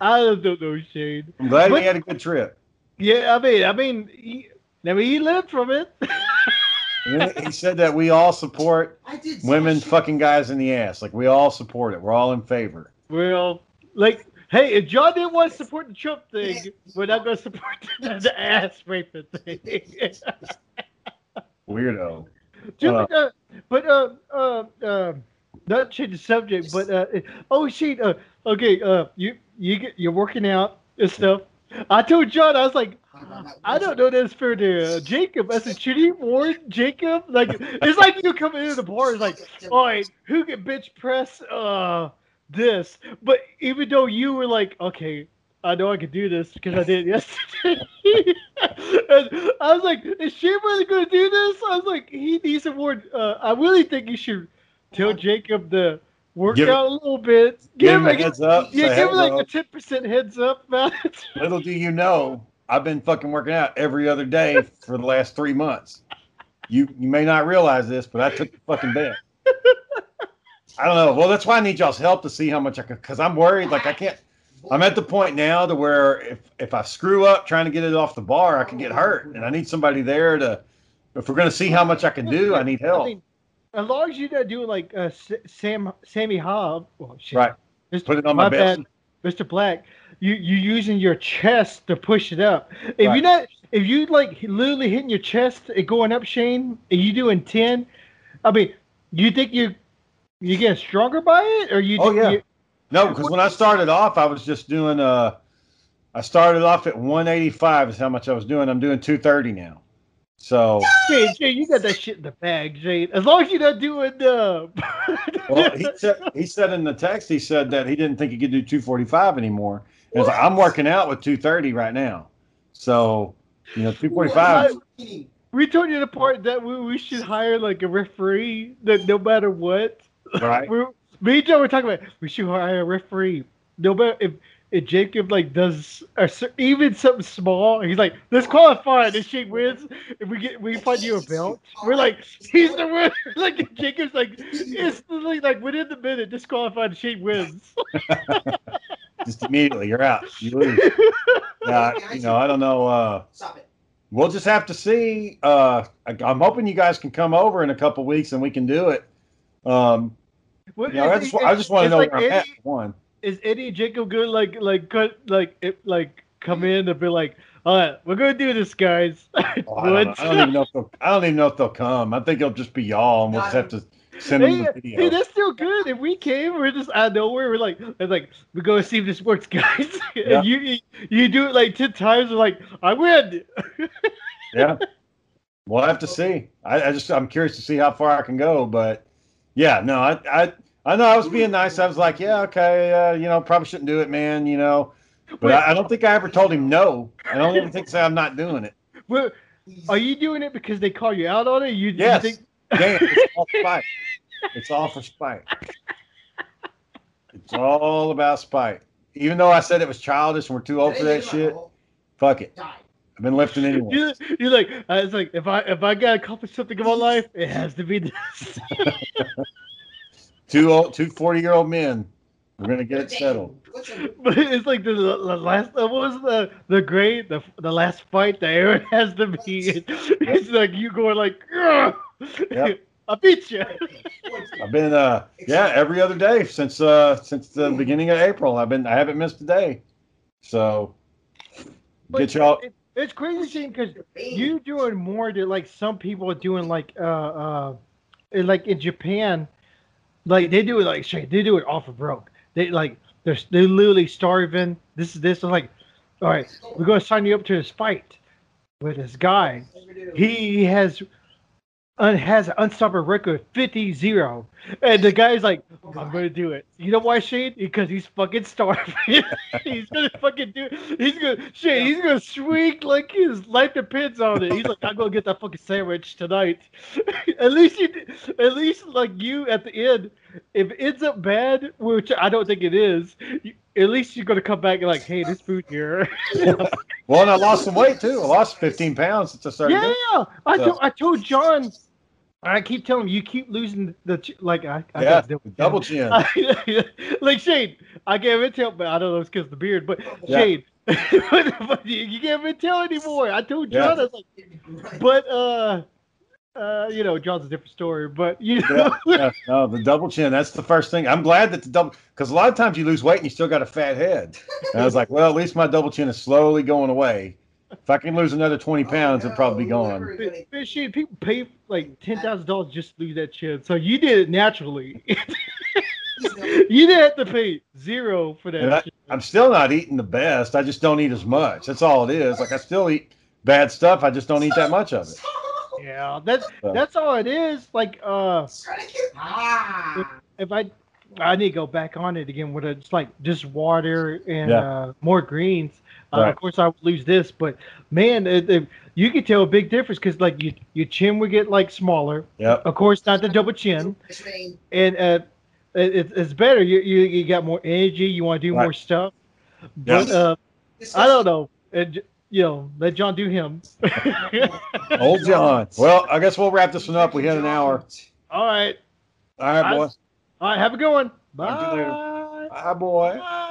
Speaker 5: I don't know, Shane.
Speaker 6: I'm glad
Speaker 5: But-
Speaker 6: he had a good trip.
Speaker 5: Yeah, I mean, I mean, he, I mean, he lived from it.
Speaker 6: He said that we all support women fucking guys in the ass. Like we all support it. We're all in favor.
Speaker 5: Well, like, hey, if John didn't want to support the Trump thing, we're not going to support the, the ass raping thing.
Speaker 6: Weirdo.
Speaker 5: Just
Speaker 6: Uh.
Speaker 5: like, uh, but uh, uh, uh, not change the subject, but uh, oh shit, uh, okay, uh, you you get you're working out and stuff. I told John, I was like, I don't know this for the uh, Jacob. I said, should he warn Jacob? Like, it's like you come into the bar, it's like, all right, who can bench press uh this? But even though you were like, okay, I know I can do this because I did it yesterday. I was like, is she really going to do this? I was like, he needs a warn. Uh, I really think you should tell Jacob to work
Speaker 6: Give-
Speaker 5: out a little bit.
Speaker 6: Give him a heads up.
Speaker 5: Yeah, give him like a ten percent heads up about it.
Speaker 6: Little do you know, I've been fucking working out every other day for the last three months. You you may not realize this, but I took the fucking bet. I don't know. Well, that's why I need y'all's help to see how much I can, because I'm worried. Like I can't. I'm at the point now to where if if I screw up trying to get it off the bar, I can get hurt, and I need somebody there to. If we're gonna see how much I can do, I need help.
Speaker 5: mean, as long as you're not doing like uh, Sam Sammy Hobb, well, shit,
Speaker 6: Right.
Speaker 5: Mr.
Speaker 6: Put it on my
Speaker 5: bad,
Speaker 6: best.
Speaker 5: Mr. Black. You you using your chest to push it up. If
Speaker 6: Right.
Speaker 5: you're not, if you like literally hitting your chest and going up, Shane, and you doing ten, I mean, you think you you getting stronger by it, or you?
Speaker 6: Oh, yeah.
Speaker 5: you-
Speaker 6: No, because when I started off, I was just doing. Uh, I started off at 185 is how much I was doing. I'm doing 230 now. So,
Speaker 5: Shane, Shane, you got that shit in the bag, Shane. As long as you're not doing uh,
Speaker 6: well, he said he said in the text he said that he didn't think he could do 245 anymore. Like I'm working out with 230 right now. So, you know, 245.
Speaker 5: we told you the part that we, we should hire like a referee that no matter what.
Speaker 6: Right.
Speaker 5: we me and Joe were talking about we should hire a referee. No matter if, if Jacob like does a, even something small, he's like, let's qualify. And she wins. If we get we find you a belt, we're like, he's the winner. Like Jacob's like instantly like within the minute disqualified. and She wins.
Speaker 6: Just immediately, you're out. You lose. Yeah, you know, I don't know. Uh,
Speaker 8: Stop it.
Speaker 6: we'll just have to see. Uh, I, I'm hoping you guys can come over in a couple weeks and we can do it. Um,
Speaker 5: Well,
Speaker 6: you know, I
Speaker 5: it's-
Speaker 6: just, I just want to know
Speaker 5: like
Speaker 6: where I'm at.
Speaker 5: Eddie-
Speaker 6: for One.
Speaker 5: Is Eddie Jacob good? Like, like, like, it, like, come mm. in and be like, all right, we're gonna do this, guys.
Speaker 6: Oh, I, don't. I don't even know if they'll. I don't even know if they'll come. I think it'll just be y'all, and we'll just have to send them
Speaker 5: Hey,
Speaker 6: the
Speaker 5: hey,
Speaker 6: video.
Speaker 5: that's still good. If we came, we're just out of nowhere. We're like, it's like we're gonna see if this works, guys.
Speaker 6: Yeah.
Speaker 5: and you, you you do it like ten times. We're like, I win.
Speaker 6: yeah, we'll have to see. I, I just I'm curious to see how far I can go, but yeah, no, I I I know I was being nice. I was like, yeah, okay, uh, you know, probably shouldn't do it, man. You know, but I, I don't think I ever told him no. I don't even think say I'm not doing it.
Speaker 5: Well, are you doing it because they call you out on it? You, you
Speaker 6: Yes.
Speaker 5: think
Speaker 6: Damn, it's all spite. It's all for spite. It's all about spite. even though I said it was childish and we're too old for that shit, fuck it. I've been lifting anyway.
Speaker 5: You're, you're like, I was like, if I if I gotta accomplish something in my life, it has to be this.
Speaker 6: two old, two 40 year old men. We're gonna get it settled.
Speaker 5: but it's like the, the last. What was the the great the the last fight that Aaron has to be? It's like you going like,
Speaker 6: Yep.
Speaker 5: I beat you.
Speaker 6: I've been uh yeah every other day since uh since the beginning of April. I've been I haven't missed a day. So get y'all.
Speaker 5: It, it's crazy seeing because you doing more than like some people are doing like uh uh like in Japan, like they do it like straight. They do it off of broke. They like they're they're literally starving. This is this is like, all right, we're gonna sign you up to this fight with this guy. He has un, has an unstoppable record 50-0. and the guy's like, oh I'm gonna do it. You know why, Shane? Because he's fucking starving. he's gonna fucking do it. He's gonna Shane. He's gonna shriek like his life depends on it. He's like, I'm gonna get that fucking sandwich tonight. at least you, at least like you at the end. If it ends up bad, which I don't think it is, you, at least you're gonna come back and like, hey, this food here.
Speaker 6: well, and I lost some weight too. I lost 15 pounds since I started.
Speaker 5: Yeah, I, so. I told John. I keep telling you, you keep losing the like. I, I
Speaker 6: yeah, double chin.
Speaker 5: like Shane, I can't even tell, but I don't know it's because the beard. But yeah. Shane, but you can't even tell anymore. I told John, yeah. I was like, but uh, uh, you know, John's a different story. But you know,
Speaker 6: yeah, yeah, no, the double chin. That's the first thing. I'm glad that the double because a lot of times you lose weight and you still got a fat head. And I was like, well, at least my double chin is slowly going away. If I can lose another twenty pounds, it'll probably be gone.
Speaker 5: But, shit, people pay like ten thousand dollars just to lose that chin. So you did it naturally. you didn't have to pay zero for that.
Speaker 6: I, am still not eating the best. I just don't eat as much. That's all it is. Like I still eat bad stuff. I just don't eat that much of it.
Speaker 5: Yeah, that's so. that's all it is. Like uh, if, if I I need to go back on it again with it's like just water and yeah. uh, more greens. Uh, right. Of course, I would lose this, but man, it, it, you could tell a big difference because like you, your chin would get like smaller.
Speaker 6: Yeah.
Speaker 5: Of course, not the double chin, and uh, it, it's better. You, you you got more energy. You want to do right. more stuff. But yes. uh, I don't know. It, you know, let John do him.
Speaker 6: Old John. Well, I guess we'll wrap this one up. We had an hour.
Speaker 5: All right.
Speaker 6: All right, boy.
Speaker 5: All right. Have a good one. Bye.
Speaker 6: Bye, boy. Bye.